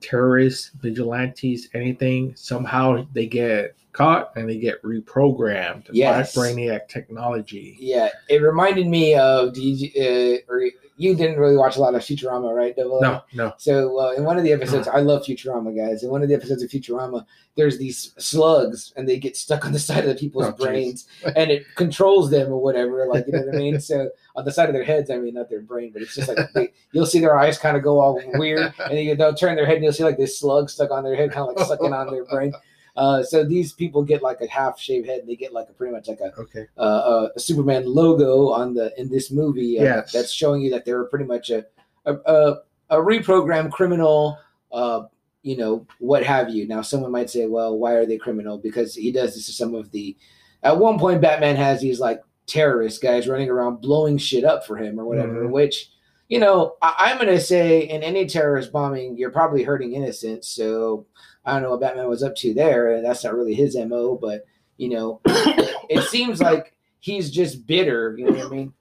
terrorists, vigilantes, anything, somehow they get caught and they get reprogrammed Yes. by Brainiac technology. yeah, it reminded me of. Did you, uh, you didn't really watch a lot of Futurama, right? No, no. So uh, in one of the episodes, I love Futurama, guys. In one of the episodes of Futurama, there's these slugs, and they get stuck on the side of the people's Oh, brains, and it controls them or whatever. Like you know what I mean? So on the side of their heads, I mean not their brain, but it's just like they, you'll see their eyes kind of go all weird, and you, they'll turn their head, and you'll see like this slug stuck on their head, kind of like sucking on their brain. Uh, so these people get like a half shaved head. And they get like a pretty much like a Okay. uh, uh, a Superman logo on the in this movie. Uh, Yes. that's showing you that they're pretty much a a, a, a reprogrammed criminal. Uh, you know what have you. Now, someone might say, "Well, why are they criminal?" Because he does this to some of the. At one point, Batman has these like terrorist guys running around blowing shit up for him or whatever. Mhm. Which, you know, I, I'm gonna say in any terrorist bombing, you're probably hurting innocents. So I don't know what Batman was up to there, and that's not really his mo. But you know, it seems like he's just bitter. You know what I mean?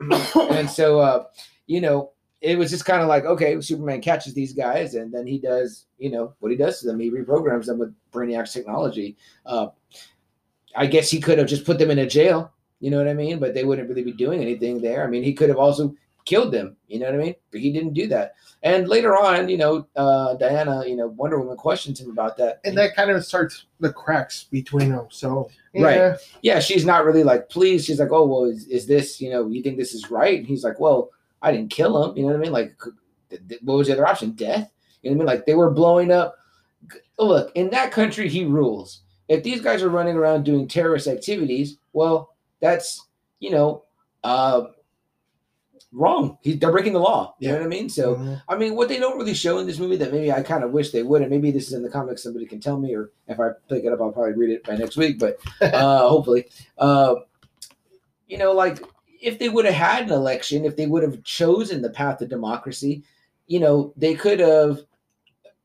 and so, uh, you know, it was just kind of like, okay, Superman catches these guys, and then he does, you know, what he does to them. He reprograms them with Brainiac's technology. Uh, I guess he could have just put them in a jail. You know what I mean? But they wouldn't really be doing anything there. I mean, he could have also killed them. You know what I mean? But he didn't do that. And later on, you know, uh, Diana, you know, Wonder Woman questions him about that. And that kind of starts the cracks between them. So Right. yeah. yeah, she's not really like pleased. She's like, oh well, is, is this you know you think this is right? And he's like, well, I didn't kill him. You know what I mean? Like, what was the other option? Death? You know what I mean? Like they were blowing up. Look, in that country, he rules. If these guys are running around doing terrorist activities, well, that's you know, uh, wrong. He, they're breaking the law. You know what I mean? So. Mhm. I mean, what they don't really show in this movie that maybe I kind of wish they would, and maybe this is in the comics, somebody can tell me, or if I pick it up, I'll probably read it by next week. But uh, hopefully, uh, you know, like if they would have had an election, if they would have chosen the path of democracy, you know, they could have.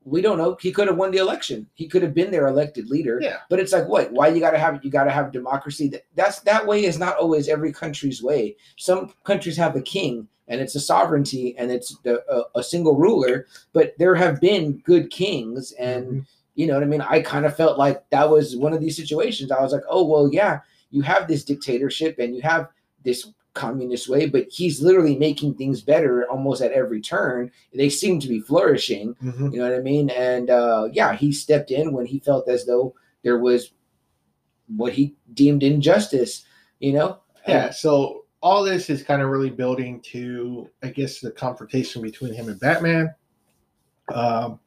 We don't know. He could have won the election. He could have been their elected leader. Yeah. But it's like, what? Why you got to have you got to have democracy? That that's that way is not always every country's way. Some countries have a king and it's a sovereignty and it's the, a, a single ruler. But there have been good kings, and Mhm. you know what I mean. I kind of felt like that was one of these situations. I was like, oh well, yeah, you have this dictatorship and you have this communist way, but he's literally making things better almost at every turn. They seem to be flourishing. Mhm. You know what I mean? And uh, yeah, he stepped in when he felt as though there was what he deemed injustice. You know? Yeah, so all this is kind of really building to, I guess, the confrontation between him and Batman. Um,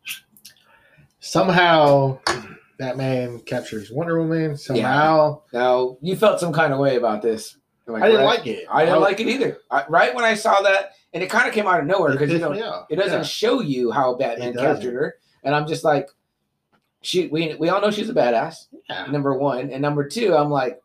somehow, Batman captures Wonder Woman. Somehow, Now you felt some kind of way about this. Am I didn't correct? like it. I didn't like it either. I, right when I saw that, and it kind of came out of nowhere because you know it doesn't Yeah. show you how Batman captured her, and I'm just like, she. We we all know she's a badass. Yeah. Number one, and number two, I'm like,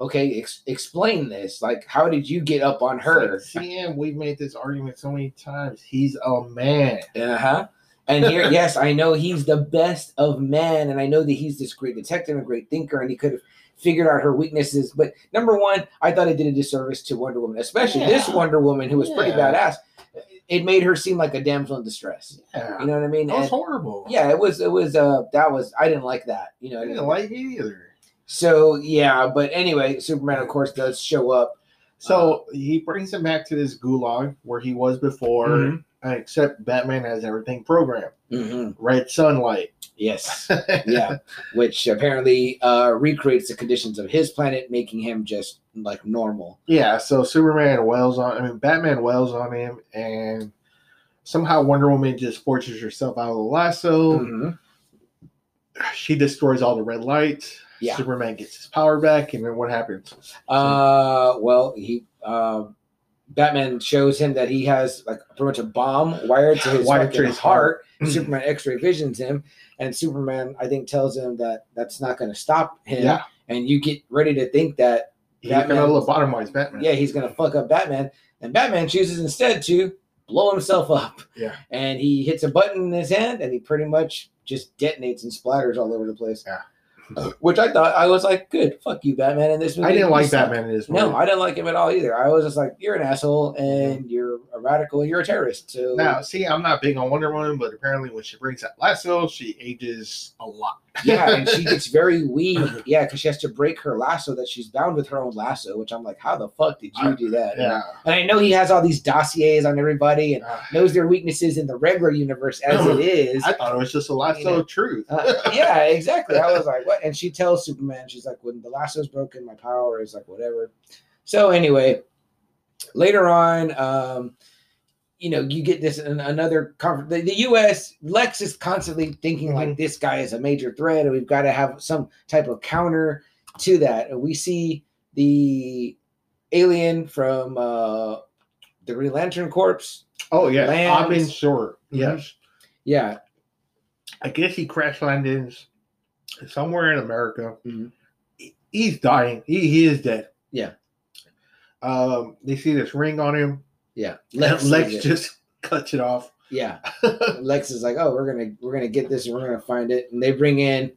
okay, ex- explain this. Like, how did you get up on her? Like, CM, we've made this argument so many times. He's a man. Uh huh. And here, yes, I know he's the best of men, and I know that he's this great detective and great thinker, and he could have figured out her weaknesses. But number one, I thought it did a disservice to Wonder Woman, especially this Wonder Woman who was pretty badass. It made her seem like a damsel in distress. Yeah. You know what I mean? that was And- horrible. yeah, it was. It was. Uh, that was. I didn't like that. You know. I didn't mean? like it either. So yeah, but anyway, Superman, of course, does show up. So he brings him back to this gulag where he was before, Mhm. except Batman has everything programmed. Mhm. Red sunlight. Yes. yeah, which apparently uh, recreates the conditions of his planet, making him just like normal. Yeah, so Superman wails on I mean Batman wails on him and somehow Wonder Woman just forces herself out of the lasso. Mhm. She destroys all the red lights. Yeah. Superman gets his power back, and then what happens? Uh, well, he, uh, Batman shows him that he has like pretty much a bomb wired to his, Wired to his heart. heart. Hmm. Superman X-ray visions him, and Superman I think tells him that that's not going to stop him. Yeah. And you get ready to think that He's gonna Batman- lobotomize Batman. yeah he's going to fuck up Batman, and Batman chooses instead to blow himself up. Yeah. And he hits a button in his hand, and he pretty much just detonates and splatters all over the place. Yeah. Which I thought I was like, good, fuck you, Batman. In this movie, I didn't like suck. Batman in this movie. No. I didn't like him at all either. I was just like, you're an asshole and you're a radical and you're a terrorist. So Now, see, I'm not big on Wonder Woman, but apparently when she brings that lasso, she ages a lot. yeah, and she gets very weak. Yeah, because she has to break her lasso that she's bound with her own lasso. Which I'm like, how the fuck did you do that? Yeah. And I know he has all these dossiers on everybody and Ah, knows their weaknesses in the regular universe as it is. I thought it was just a lasso You know, of truth. Uh, yeah, exactly. I was like, what? And she tells Superman, she's like, when the lasso's broken, my power is like whatever. So anyway, later on, um, you know, you get this an, another conference. The, the U.S. Lex is constantly thinking like this guy is a major threat, and we've got to have some type of counter to that. And we see the alien from uh, the Green Lantern Corps. oh, yeah. Lands. Been short. Mhm. Yes. Yeah, I guess he crash landed somewhere in America. Mhm. He- He's dying. He, he is dead. Yeah. Um, they see this ring on him. yeah. Lex, Lex just cuts it off. yeah. Lex is like, oh, we're gonna we're gonna get this and we're gonna find it. And they bring in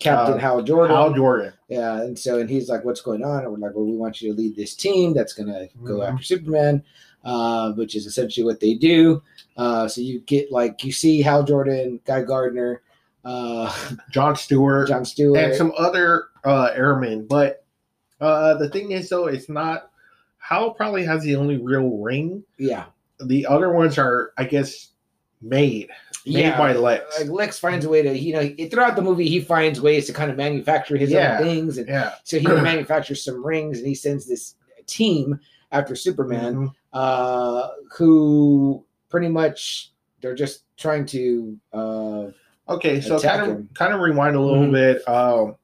Captain Uh, Hal Jordan. Hal Jordan. yeah, and so and he's like, what's going on? And we're like, well, we want you to lead this team that's gonna go Mhm. after Superman, uh, which is essentially what they do. Uh, so you get like you see Hal Jordan, Guy Gardner, uh, John Stewart. John Stewart. and some other uh, airmen. But uh, the thing is, though, it's not. Hal probably has the only real ring. yeah, The other ones are, I guess, made made yeah. by Lex. Like Lex finds a way to, you know, throughout the movie, he finds ways to kind of manufacture his Yeah. own things, and yeah, so he manufactures some rings, and he sends this team after Superman. Mhm. uh, who pretty much they're just trying to uh, Okay, so kind of kind of rewind a little Mhm. bit. Um,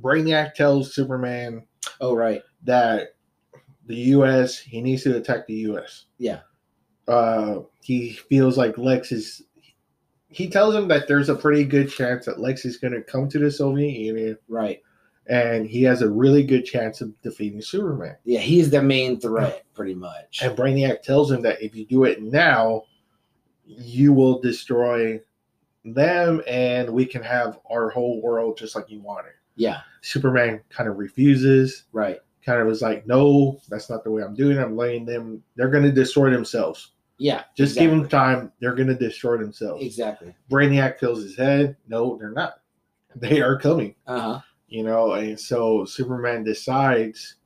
Brainiac tells Superman oh right that the U.S. he needs to attack the U.S. Yeah. Uh, he feels like Lex is. He tells him that there's a pretty good chance that Lex is going to come to the Soviet Union, right and he has a really good chance of defeating Superman. yeah he's the main threat pretty much And Brainiac tells him that if you do it now, you will destroy them, and we can have our whole world just like you want it. yeah Superman kind of refuses, right kind of was like, no, that's not the way I'm doing it. I'm letting them, they're going to destroy themselves. yeah Just give them time. They're going to destroy themselves. exactly Brainiac fills his head. No, they're not. They are coming, uh-huh you know. And so Superman decides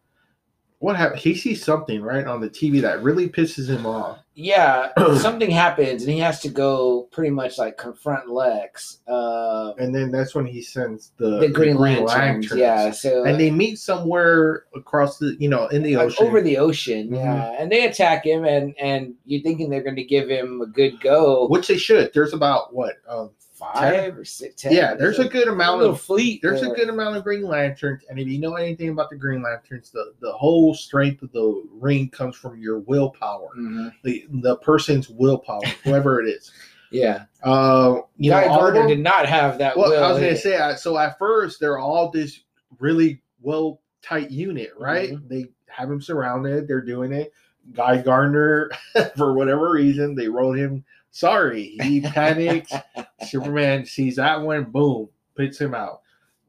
what happened. He sees something right on the TV that really pisses him off. Yeah something happens and he has to go pretty much like confront Lex uh And then that's when he sends the, the Green, Lanterns, Lanterns. yeah so And they meet somewhere across the, you know, in the ocean. over the ocean Mhm. yeah and they attack him and and you're thinking they're going to give him a good go which they should. There's about what? Um, five or six ten yeah, there's a good amount of fleet there's a good amount of Green Lanterns, and if you know anything about the Green Lanterns, the the whole strength of the ring comes from your willpower, Mhm. the the person's willpower, whoever it is. Yeah, Uh, you Guy know, Gardner did not have that. Well, will I was gonna either. say, uh, so at first they're all this really well tight unit, right? Mhm. They have him surrounded. They're doing it. Guy Gardner, for whatever reason, they wrote him sorry. He panics. Superman sees that one, boom, puts him out.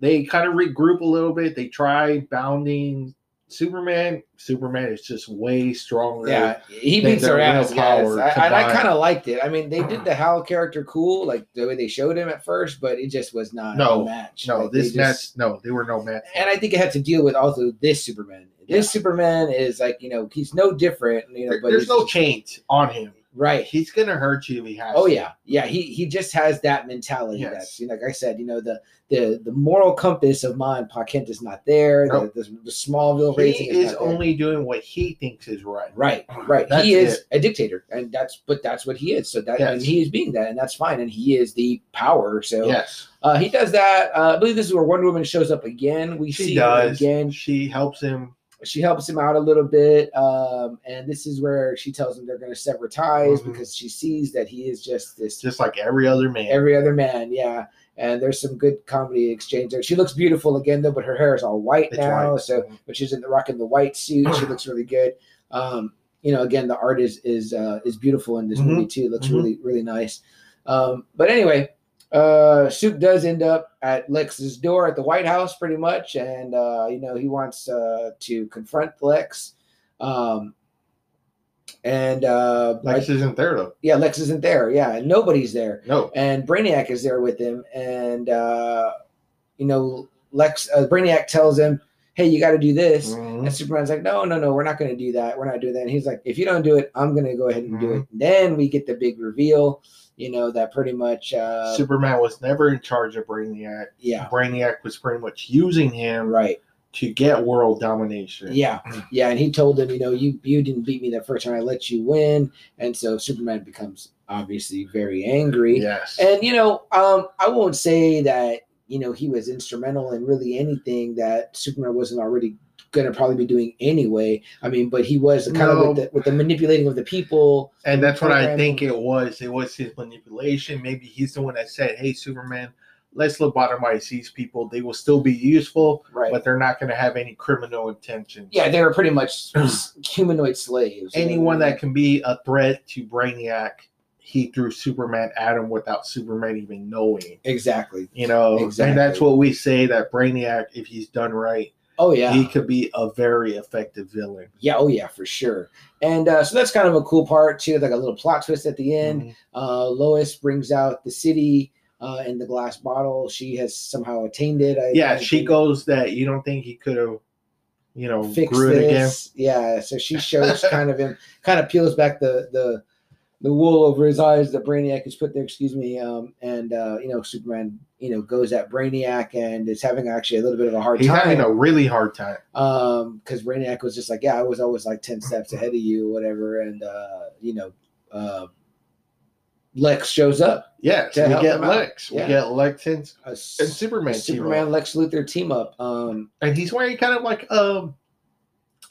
They kind of regroup a little bit. They try bounding Superman. Superman is just way stronger. Yeah, he beats their ass, willpower I, and I kind of liked it. I mean, they did the Hal character cool, like the way they showed him at first, but it just was not No, a match. No, Like, this just- no, they were no match. and I think it had to deal with also this Superman. This Superman is like you know he's no different. You know, There- but there's no change on him. Right. He's gonna hurt you if he has. Oh to. yeah, yeah. He he just has that mentality. Yes. That's you know, like I said, you know, the the the moral compass of Ma and Pa Kent is not there. Nope. The, the, the Smallville raising He is, is only doing what he thinks is right. Right, right. That's he is it. a dictator, and that's but that's what he is. So that and he is being that, and that's fine. And he is the power. So Yes, uh, he does that. Uh, I believe this is where Wonder Woman shows up again. We she see does. her again. She helps him. She helps him out a little bit, um, and this is where she tells him they're going to sever ties Mhm. because she sees that he is just this Just like every other man. every other man. Yeah, and there's some good comedy exchange there. She looks beautiful again though, but her hair is all white It's now. white. So, but she's in the rock rocking the white suit. She looks really good. Um, you know, again, the art is is uh, is beautiful in this Mhm. movie too. It looks Mhm. really really nice. Um, but anyway, uh, Soup does end up at Lex's door at the White House pretty much, and uh, you know he wants uh, to confront Lex. Um, and uh, Lex isn't there though. yeah, Lex isn't there. Yeah, and nobody's there No. and Brainiac is there with him, and uh, you know, Lex uh, Brainiac tells him, "Hey, you got to do this." Mhm. And Superman's like, "No, no, no, we're not going to do that. We're not doing that." And he's like, "If you don't do it, I'm going to go ahead and do it." And Then we get the big reveal, you know, that pretty much, uh, Superman was never in charge of Brainiac. yeah, Brainiac was pretty much using him right, to get world domination. yeah, yeah. And he told him, you know, you you didn't beat me the first time. I let you win, and so Superman becomes obviously very angry. Yes. And you know, um, I won't say that you know he was instrumental in really anything that Superman wasn't already going to probably be doing anyway. I mean, but he was kind of with the, with the manipulating of the people. And that's what I think it was. It was his manipulation. Maybe he's the one that said, "Hey, Superman, let's lobotomize these people. They will still be useful, Right. but they're not going to have any criminal intentions." yeah, they were pretty much humanoid slaves. Anyone that can be a threat to Brainiac, he threw Superman at him without Superman even knowing. exactly. You know, Exactly. and that's what we say that Brainiac, if he's done right, Oh yeah, he could be a very effective villain. yeah, oh yeah, for sure. And uh, so that's kind of a cool part too, like a little plot twist at the end. Mhm. Uh, Lois brings out the city uh, in the glass bottle. She has somehow attained it. I, Yeah, I she think. goes that you don't think he could have, you know, fix grew it again. this. Yeah, so she shows kind of him, kind of peels back the the the wool over his eyes that Brainiac is put there. Excuse me. Um, and uh, you know, Superman, you know, goes at Brainiac and is having actually a little bit of a hard time. He's having a really hard time. um, because Brainiac was just like, yeah, I was always like ten steps ahead of you, whatever. And uh, you know, uh, Lex shows up. Yes, we get. Lex. Yeah. We get Lex and, A, and Superman. Superman. Lex Luthor team up. Um, and he's wearing kind of like um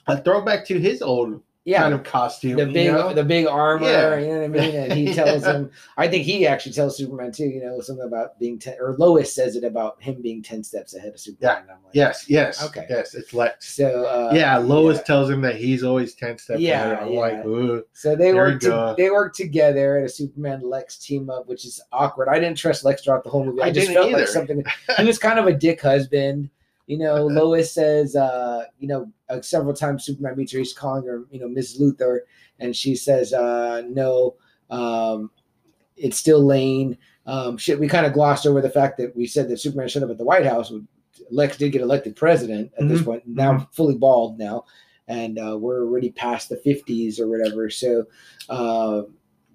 a throwback to his old yeah, kind of costume. the you big know? the big armor Yeah. you know what i mean and he tells Yeah. him i think he actually tells superman too you know something about being 10 or lois says it about him being 10 steps ahead of superman I'm like, yes, yes, Okay. yes. It's Lex. so uh, yeah, Lois tells him that he's always ten steps Yeah, ahead. I'm yeah. like, so they work to, they work together at a superman lex team up which is awkward i didn't trust lex throughout the whole movie i, I just didn't felt like either. something he was kind of a dick husband you know lois says uh you know uh, several times superman meets her he's calling her you know miss luthor and she says uh no um it's still lane um shit we kind of glossed over the fact that we said that superman showed up at the white house lex did get elected president at this Mhm. point now fully bald now and uh, we're already past the 50s or whatever so uh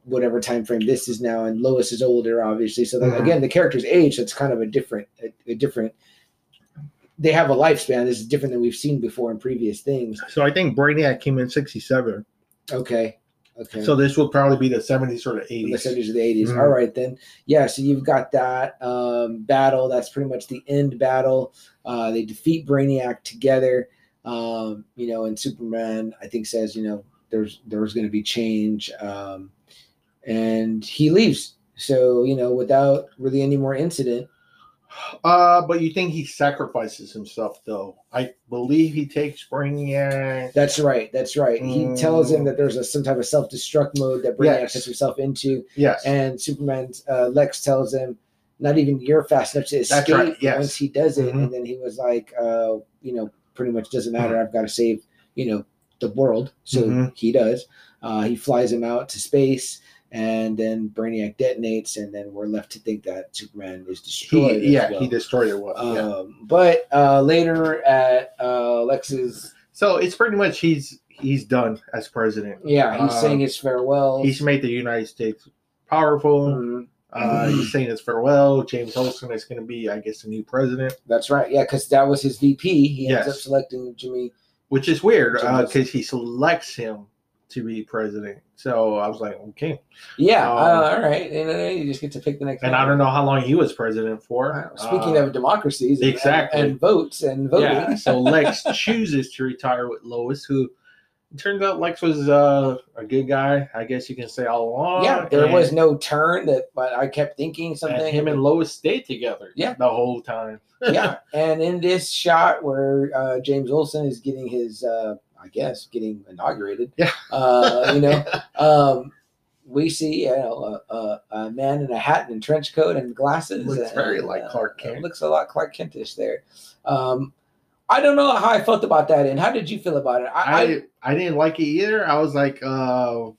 whatever time frame this is now and lois is older obviously so Mhm. again the character's age so kind of a different a, a different they have a lifespan this is different than we've seen before in previous things So I think Brainiac came in '67. okay okay So this will probably be the '70s or the in the '80s. 70s or the 80s. Mhm. All right, then. Yeah, so you've got that um, battle. That's pretty much the end battle. Uh, they defeat Brainiac together. Um, you know, and Superman, I think, says, you know, there's there's going to be change, um, and he leaves. So you know, without really any more incident. Uh, but you think he sacrifices himself though? I believe he takes Brainiac. That's right. That's right. He tells him Mm. that there's a some type of self destruct mode that Brainiac Yes. sets himself into. Yes. and Superman uh, Lex tells him, "Not even you're fast enough to escape." right, yes. Once he does it, Mhm. and then he was like, uh, "You know, pretty much doesn't matter. I've got to save, you know, the world." So Mhm. he does. Uh, he flies him out to space, and then Brainiac detonates, and then we're left to think that Superman is destroyed. he, yeah, well. he destroyed it. Well, yeah. Um, But uh, later at uh, Lex's, So it's pretty much he's he's done as president. yeah, he's Uh, saying his farewell. He's made the United States powerful. Mhm. Uh, he's saying his farewell. James Olsen is going to be, I guess, the new president, That's right. Yeah, because that was his VP. He ends up selecting Jimmy which is weird because he selects him to be president. So I was like, okay. Yeah, Um, uh, all right. And then you just get to pick the next. And one. I don't know how long he was president for. Wow. Speaking Uh, of democracies, and- exactly. and, votes and voting. yeah, so Lex chooses to retire with Lois, who it turns out Lex was uh, a good guy. I guess you can say all along. yeah, there and- was no turn that, but I kept thinking and something. him and Lois stayed together. Yeah. the whole time. yeah, and in this shot where uh, James Olsen is getting his, uh, I guess, getting inaugurated. Yeah. Uh, you know, um, we see you know, a, a, a man in a hat and trench coat and glasses. Looks and, very like uh, Clark Kent. Looks a lot Clark Kentish there. Um, I don't know how I felt about that, and how did you feel about it? I, I, I I didn't like it either. I was like, uh,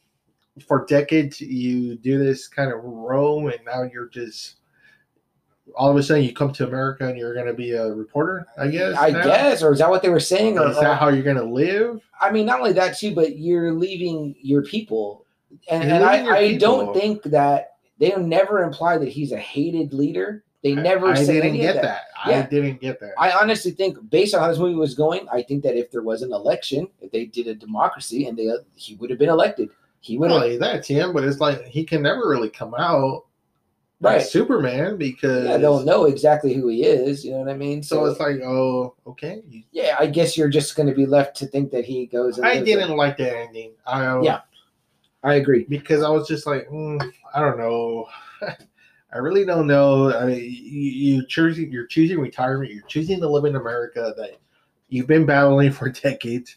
for decades you do this kind of role, and now you're just all of a sudden you come to America and you're going to be a reporter. I guess. I now? guess, or is that what they were saying? Or, Is that uh, how you're going to live? I mean, not only that too, but you're leaving your people, and, and I, I don't think that they never imply that he's a hated leader. They never I say didn't any get of that. that. I didn't get that. I honestly think, based on how this movie was going, I think that if there was an election, if they did a democracy, and they he would have been elected. He would have Really, that's him, but it's like he can never really come out right. Superman because Yeah, they'll know exactly who he is. You know what I mean? So it's like, oh, okay. Yeah, I guess you're just going to be left to think that he goes. And I didn't like the ending. I Yeah. I agree. because I was just like, mm, I don't know. I really don't know. I mean, you, you choosing you're choosing retirement. You're choosing to live in America that you've been battling for decades.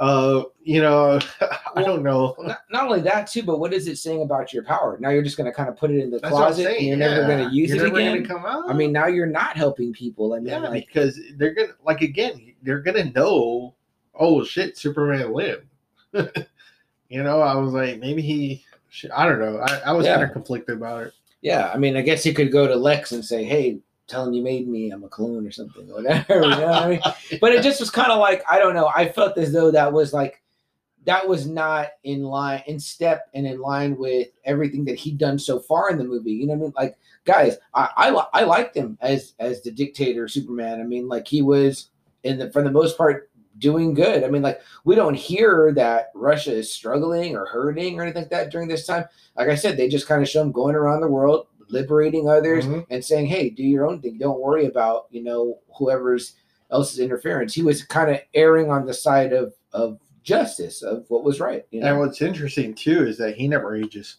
Uh, you know, I don't know. Not, not only that too, but what is it saying about your power? Now you're just going to kind of put it in the That's closet, and you're never going to use You're it never again. Come out. I mean, now you're not helping people. I mean, yeah, like, because they're gonna like again, they're gonna know. Oh shit, Superman lived. you know, I was like, maybe he. I don't know. I, I was Yeah. kind of conflicted about it. yeah, I mean, I guess he could go to Lex and say, "Hey, tell him you made me. I'm a clone or something, or whatever." you know what I mean? But it just was kind of like I don't know. I felt as though that was like that was not in line, in step, and in line with everything that he'd done so far in the movie. You know what I mean? Like, guys, I I, I liked him as as the dictator Superman. I mean, like he was in the for the most part doing good. I mean, like we don't hear that Russia is struggling or hurting or anything like that during this time. Like I said, they just kind of show him going around the world, liberating others, Mhm. and saying, "Hey, do your own thing. Don't worry about you know whoever's else's interference." He was kind of erring on the side of of justice of what was right. You know? And what's interesting too is that he never ages.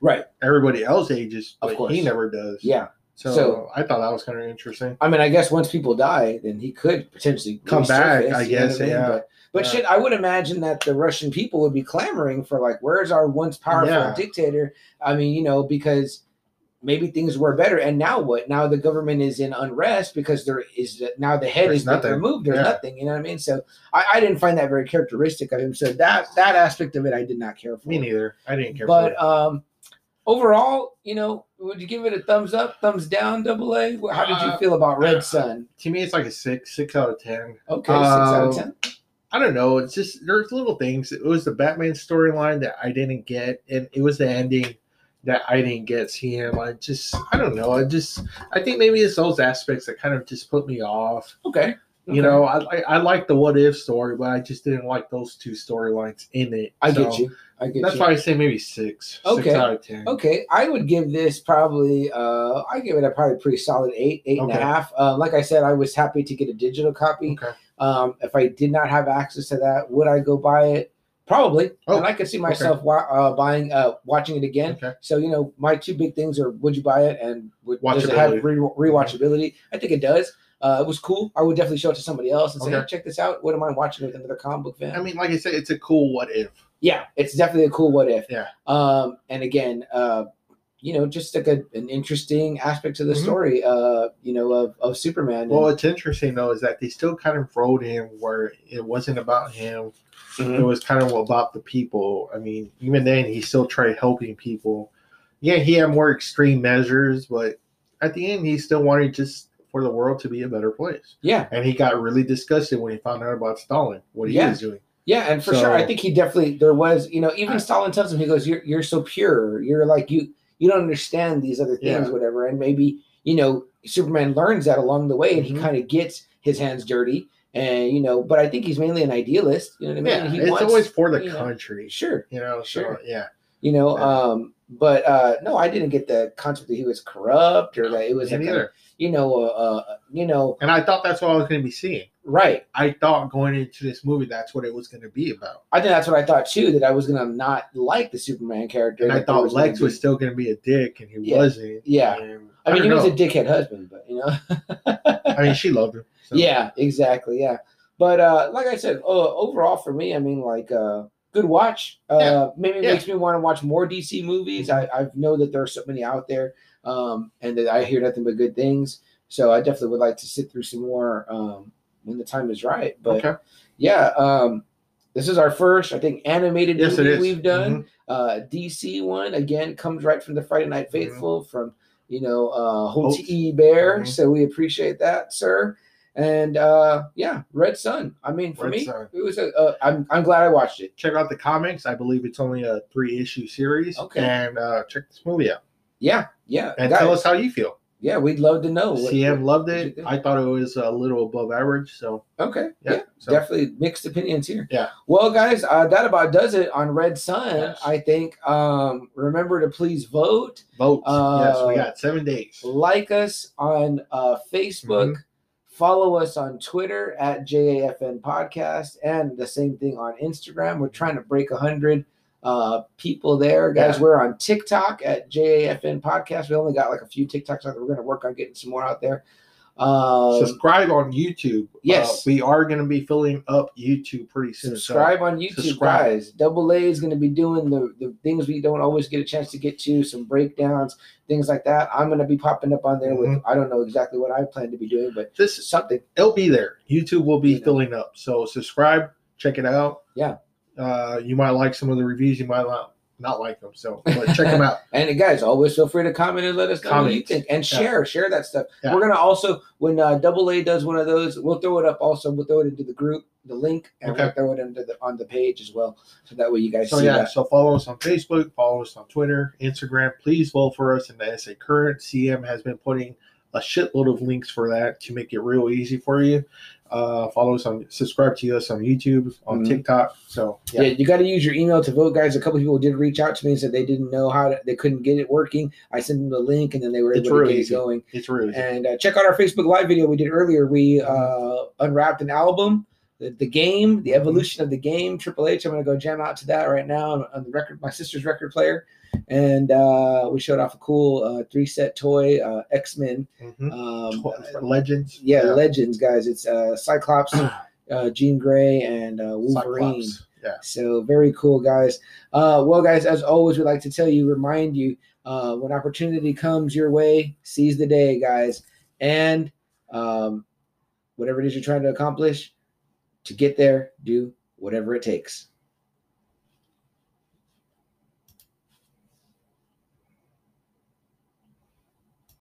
right? Everybody else ages, Of course. he never does. Yeah. So, So- I thought that was kind of interesting. I mean, I guess once people die, then he could potentially Come back, I guess, what mean? yeah. But, but Yeah. shit, I would imagine that the Russian people would be clamoring for like, where's our once powerful Yeah. dictator? I mean, you know, because maybe things were better, and now what? Now the government is in unrest because there is now the head There's is nothing. removed. There's Yeah. nothing. You know what I mean? So I, I didn't find that very characteristic of him. So that that aspect of it, I did not care for. Me neither. I didn't care. But um, overall, you know, would you give it a thumbs up, thumbs down, double A? How did you Uh, feel about Red Son? to me, it's like a six, six out of ten. Okay, six out of Uh, ten. I don't know. It's just there's little things. It was the Batman storyline that I didn't get, and it was the ending that I didn't get. See him. I just I don't know. I just I think maybe it's those aspects that kind of just put me off. Okay. You know, I I, I like the what if story, but I just didn't like those two storylines in it. I So get you. I get That's you. why I say maybe six. Okay. Six out of ten. Okay, I would give this probably. Uh, I give it a probably pretty solid eight, eight and a half. Uh, like I said, I was happy to get a digital copy. Okay. Um, if I did not have access to that, would I go buy it? Probably, Oh, and I could see myself wa- uh, buying, uh, watching it again. Okay. So you know, my two big things are: would you buy it, and would, does it have re- rewatchability? I think it does. Uh, it was cool. I would definitely show it to somebody else and say, Okay. hey, "Check this out." What am I watching it with another comic book fan. I mean, like I said, it's a cool what if. yeah, it's definitely a cool what if. Yeah. Um, and again, uh, you know, just like a, an interesting aspect to the Mhm. story, uh, you know, of, of Superman. Well, And- what's interesting though is that they still kind of wrote him where it wasn't about him. Mhm. It was kind of about the people. I mean, even then, he still tried helping people. Yeah, he had more extreme measures, but at the end, he still wanted just for the world to be a better place. yeah, And he got really disgusted when he found out about Stalin, what he Yeah. was doing. yeah, and for So- sure, I think he definitely there was, you know, even Stalin tells him he goes, "You're you're so pure. You're like you you don't understand these other things, Yeah. whatever." And maybe you know, Superman learns that along the way, and he Mhm. kind of gets his hands dirty. And you know, but I think he's mainly an idealist. You know what I mean? Yeah, He it's wants- always for the you know, country. Sure, You know, Sure. so yeah. you know. Yeah. Um, but uh, no, I didn't get the concept that he was corrupt or that it was like a- you know, uh, uh, you know, And I thought that's what I was going to be seeing. right. I thought going into this movie, that's what it was going to be about. I think that's what I thought too. That I was gonna not like the Superman character. And I thought gonna Lex was still going to be a dick, and he Yeah. wasn't. Yeah. And I mean, he don't was a dickhead husband, but you know. I mean, she loved him. So. Yeah, exactly. Yeah, but uh, like I said, uh, overall for me, I mean, like uh, good watch. Uh, Yeah. Maybe it Yeah. makes me want to watch more DC movies. I, I know that there are so many out there, um, and that I hear nothing but good things. So I definitely would like to sit through some more um, when the time is right. But Okay. yeah, um, this is our first, I think, animated Yes, movie we've done. Uh, DC one again comes right from the Friday Night. Faithful from you know uh. Holt E. Bear. Mhm. So we appreciate that, sir. And uh, yeah, Red Son. I mean, for Red me, Sun. it was a. Uh, I'm I'm glad I watched it. Check out the comics. I believe it's only a three issue series. Okay. And uh, check this movie out. Yeah, yeah. And tell us how you feel. yeah, we'd love to know. what- CM loved what you it. I thought it was a little above average. So, Okay, yeah. yeah, so, definitely mixed opinions here. Yeah. Well, guys, uh, that about does it on Red Son. Yes. I think. Um, remember to please vote. vote. Uh, yes, we Uh, got seven days. like us on uh, Facebook, follow us on Twitter at JAFN Podcast, and the same thing on Instagram. We're trying to break 100 uh, people there. Guys, Yeah. we're on TikTok at JAFN Podcast. We only got like a few TikToks out there. We're going to work on getting some more out there. Um, subscribe on YouTube. yes. Uh, we are going to be filling up YouTube pretty soon. so- subscribe on YouTube, subscribe. guys. Double A is going to be doing the, the things we don't always get a chance to get to, some breakdowns, things like that. I'm going to be popping up on there with, Mhm. I don't know exactly what I plan to be doing, but Just something. it'll be there. YouTube will be You know. filling up. So subscribe, check it out. Yeah. Uh, you might like some of the reviews. You might not not like them. So, but check them out. And guys, always feel free to comment and let us know what you think, and Yeah. share, share that stuff. Yeah. We're gonna also when uh, Double A does one of those, we'll throw it up. Also, we'll throw it into the group, the link, and Okay. we'll throw it into the on the page as well, so that way you guys So see yeah, that. so follow us on Facebook, follow us on Twitter, Instagram. Please vote for us in the SA Current. CM has been putting a shitload of links for that to make it real easy for you. Uh, follow us on, subscribe to us on YouTube, on Mhm. TikTok. So Yeah, yeah, you got to use your email to vote, guys. A couple people did reach out to me and said they didn't know how to, they couldn't get it working. I sent them the link, and then they were It's able to get easy. it going. it's really. And uh, check out our Facebook Live video we did earlier. We uh, unwrapped an album, the, the game, the evolution of the game, Triple H. I'm going to go jam out to that right now on, on the record, my sister's record player. And uh, we showed off a cool uh, three set toy, uh, X Men. Mhm. Um, Legends. yeah, Legends, guys. It's uh, Cyclops, uh, Jean Grey, and uh, Wolverine. Cyclops. Yeah. So very cool, guys. Uh, well, guys, as always, we'd like to tell you, remind you, uh, when opportunity comes your way, seize the day, guys, and um, whatever it is you're trying to accomplish, to get there, do whatever it takes.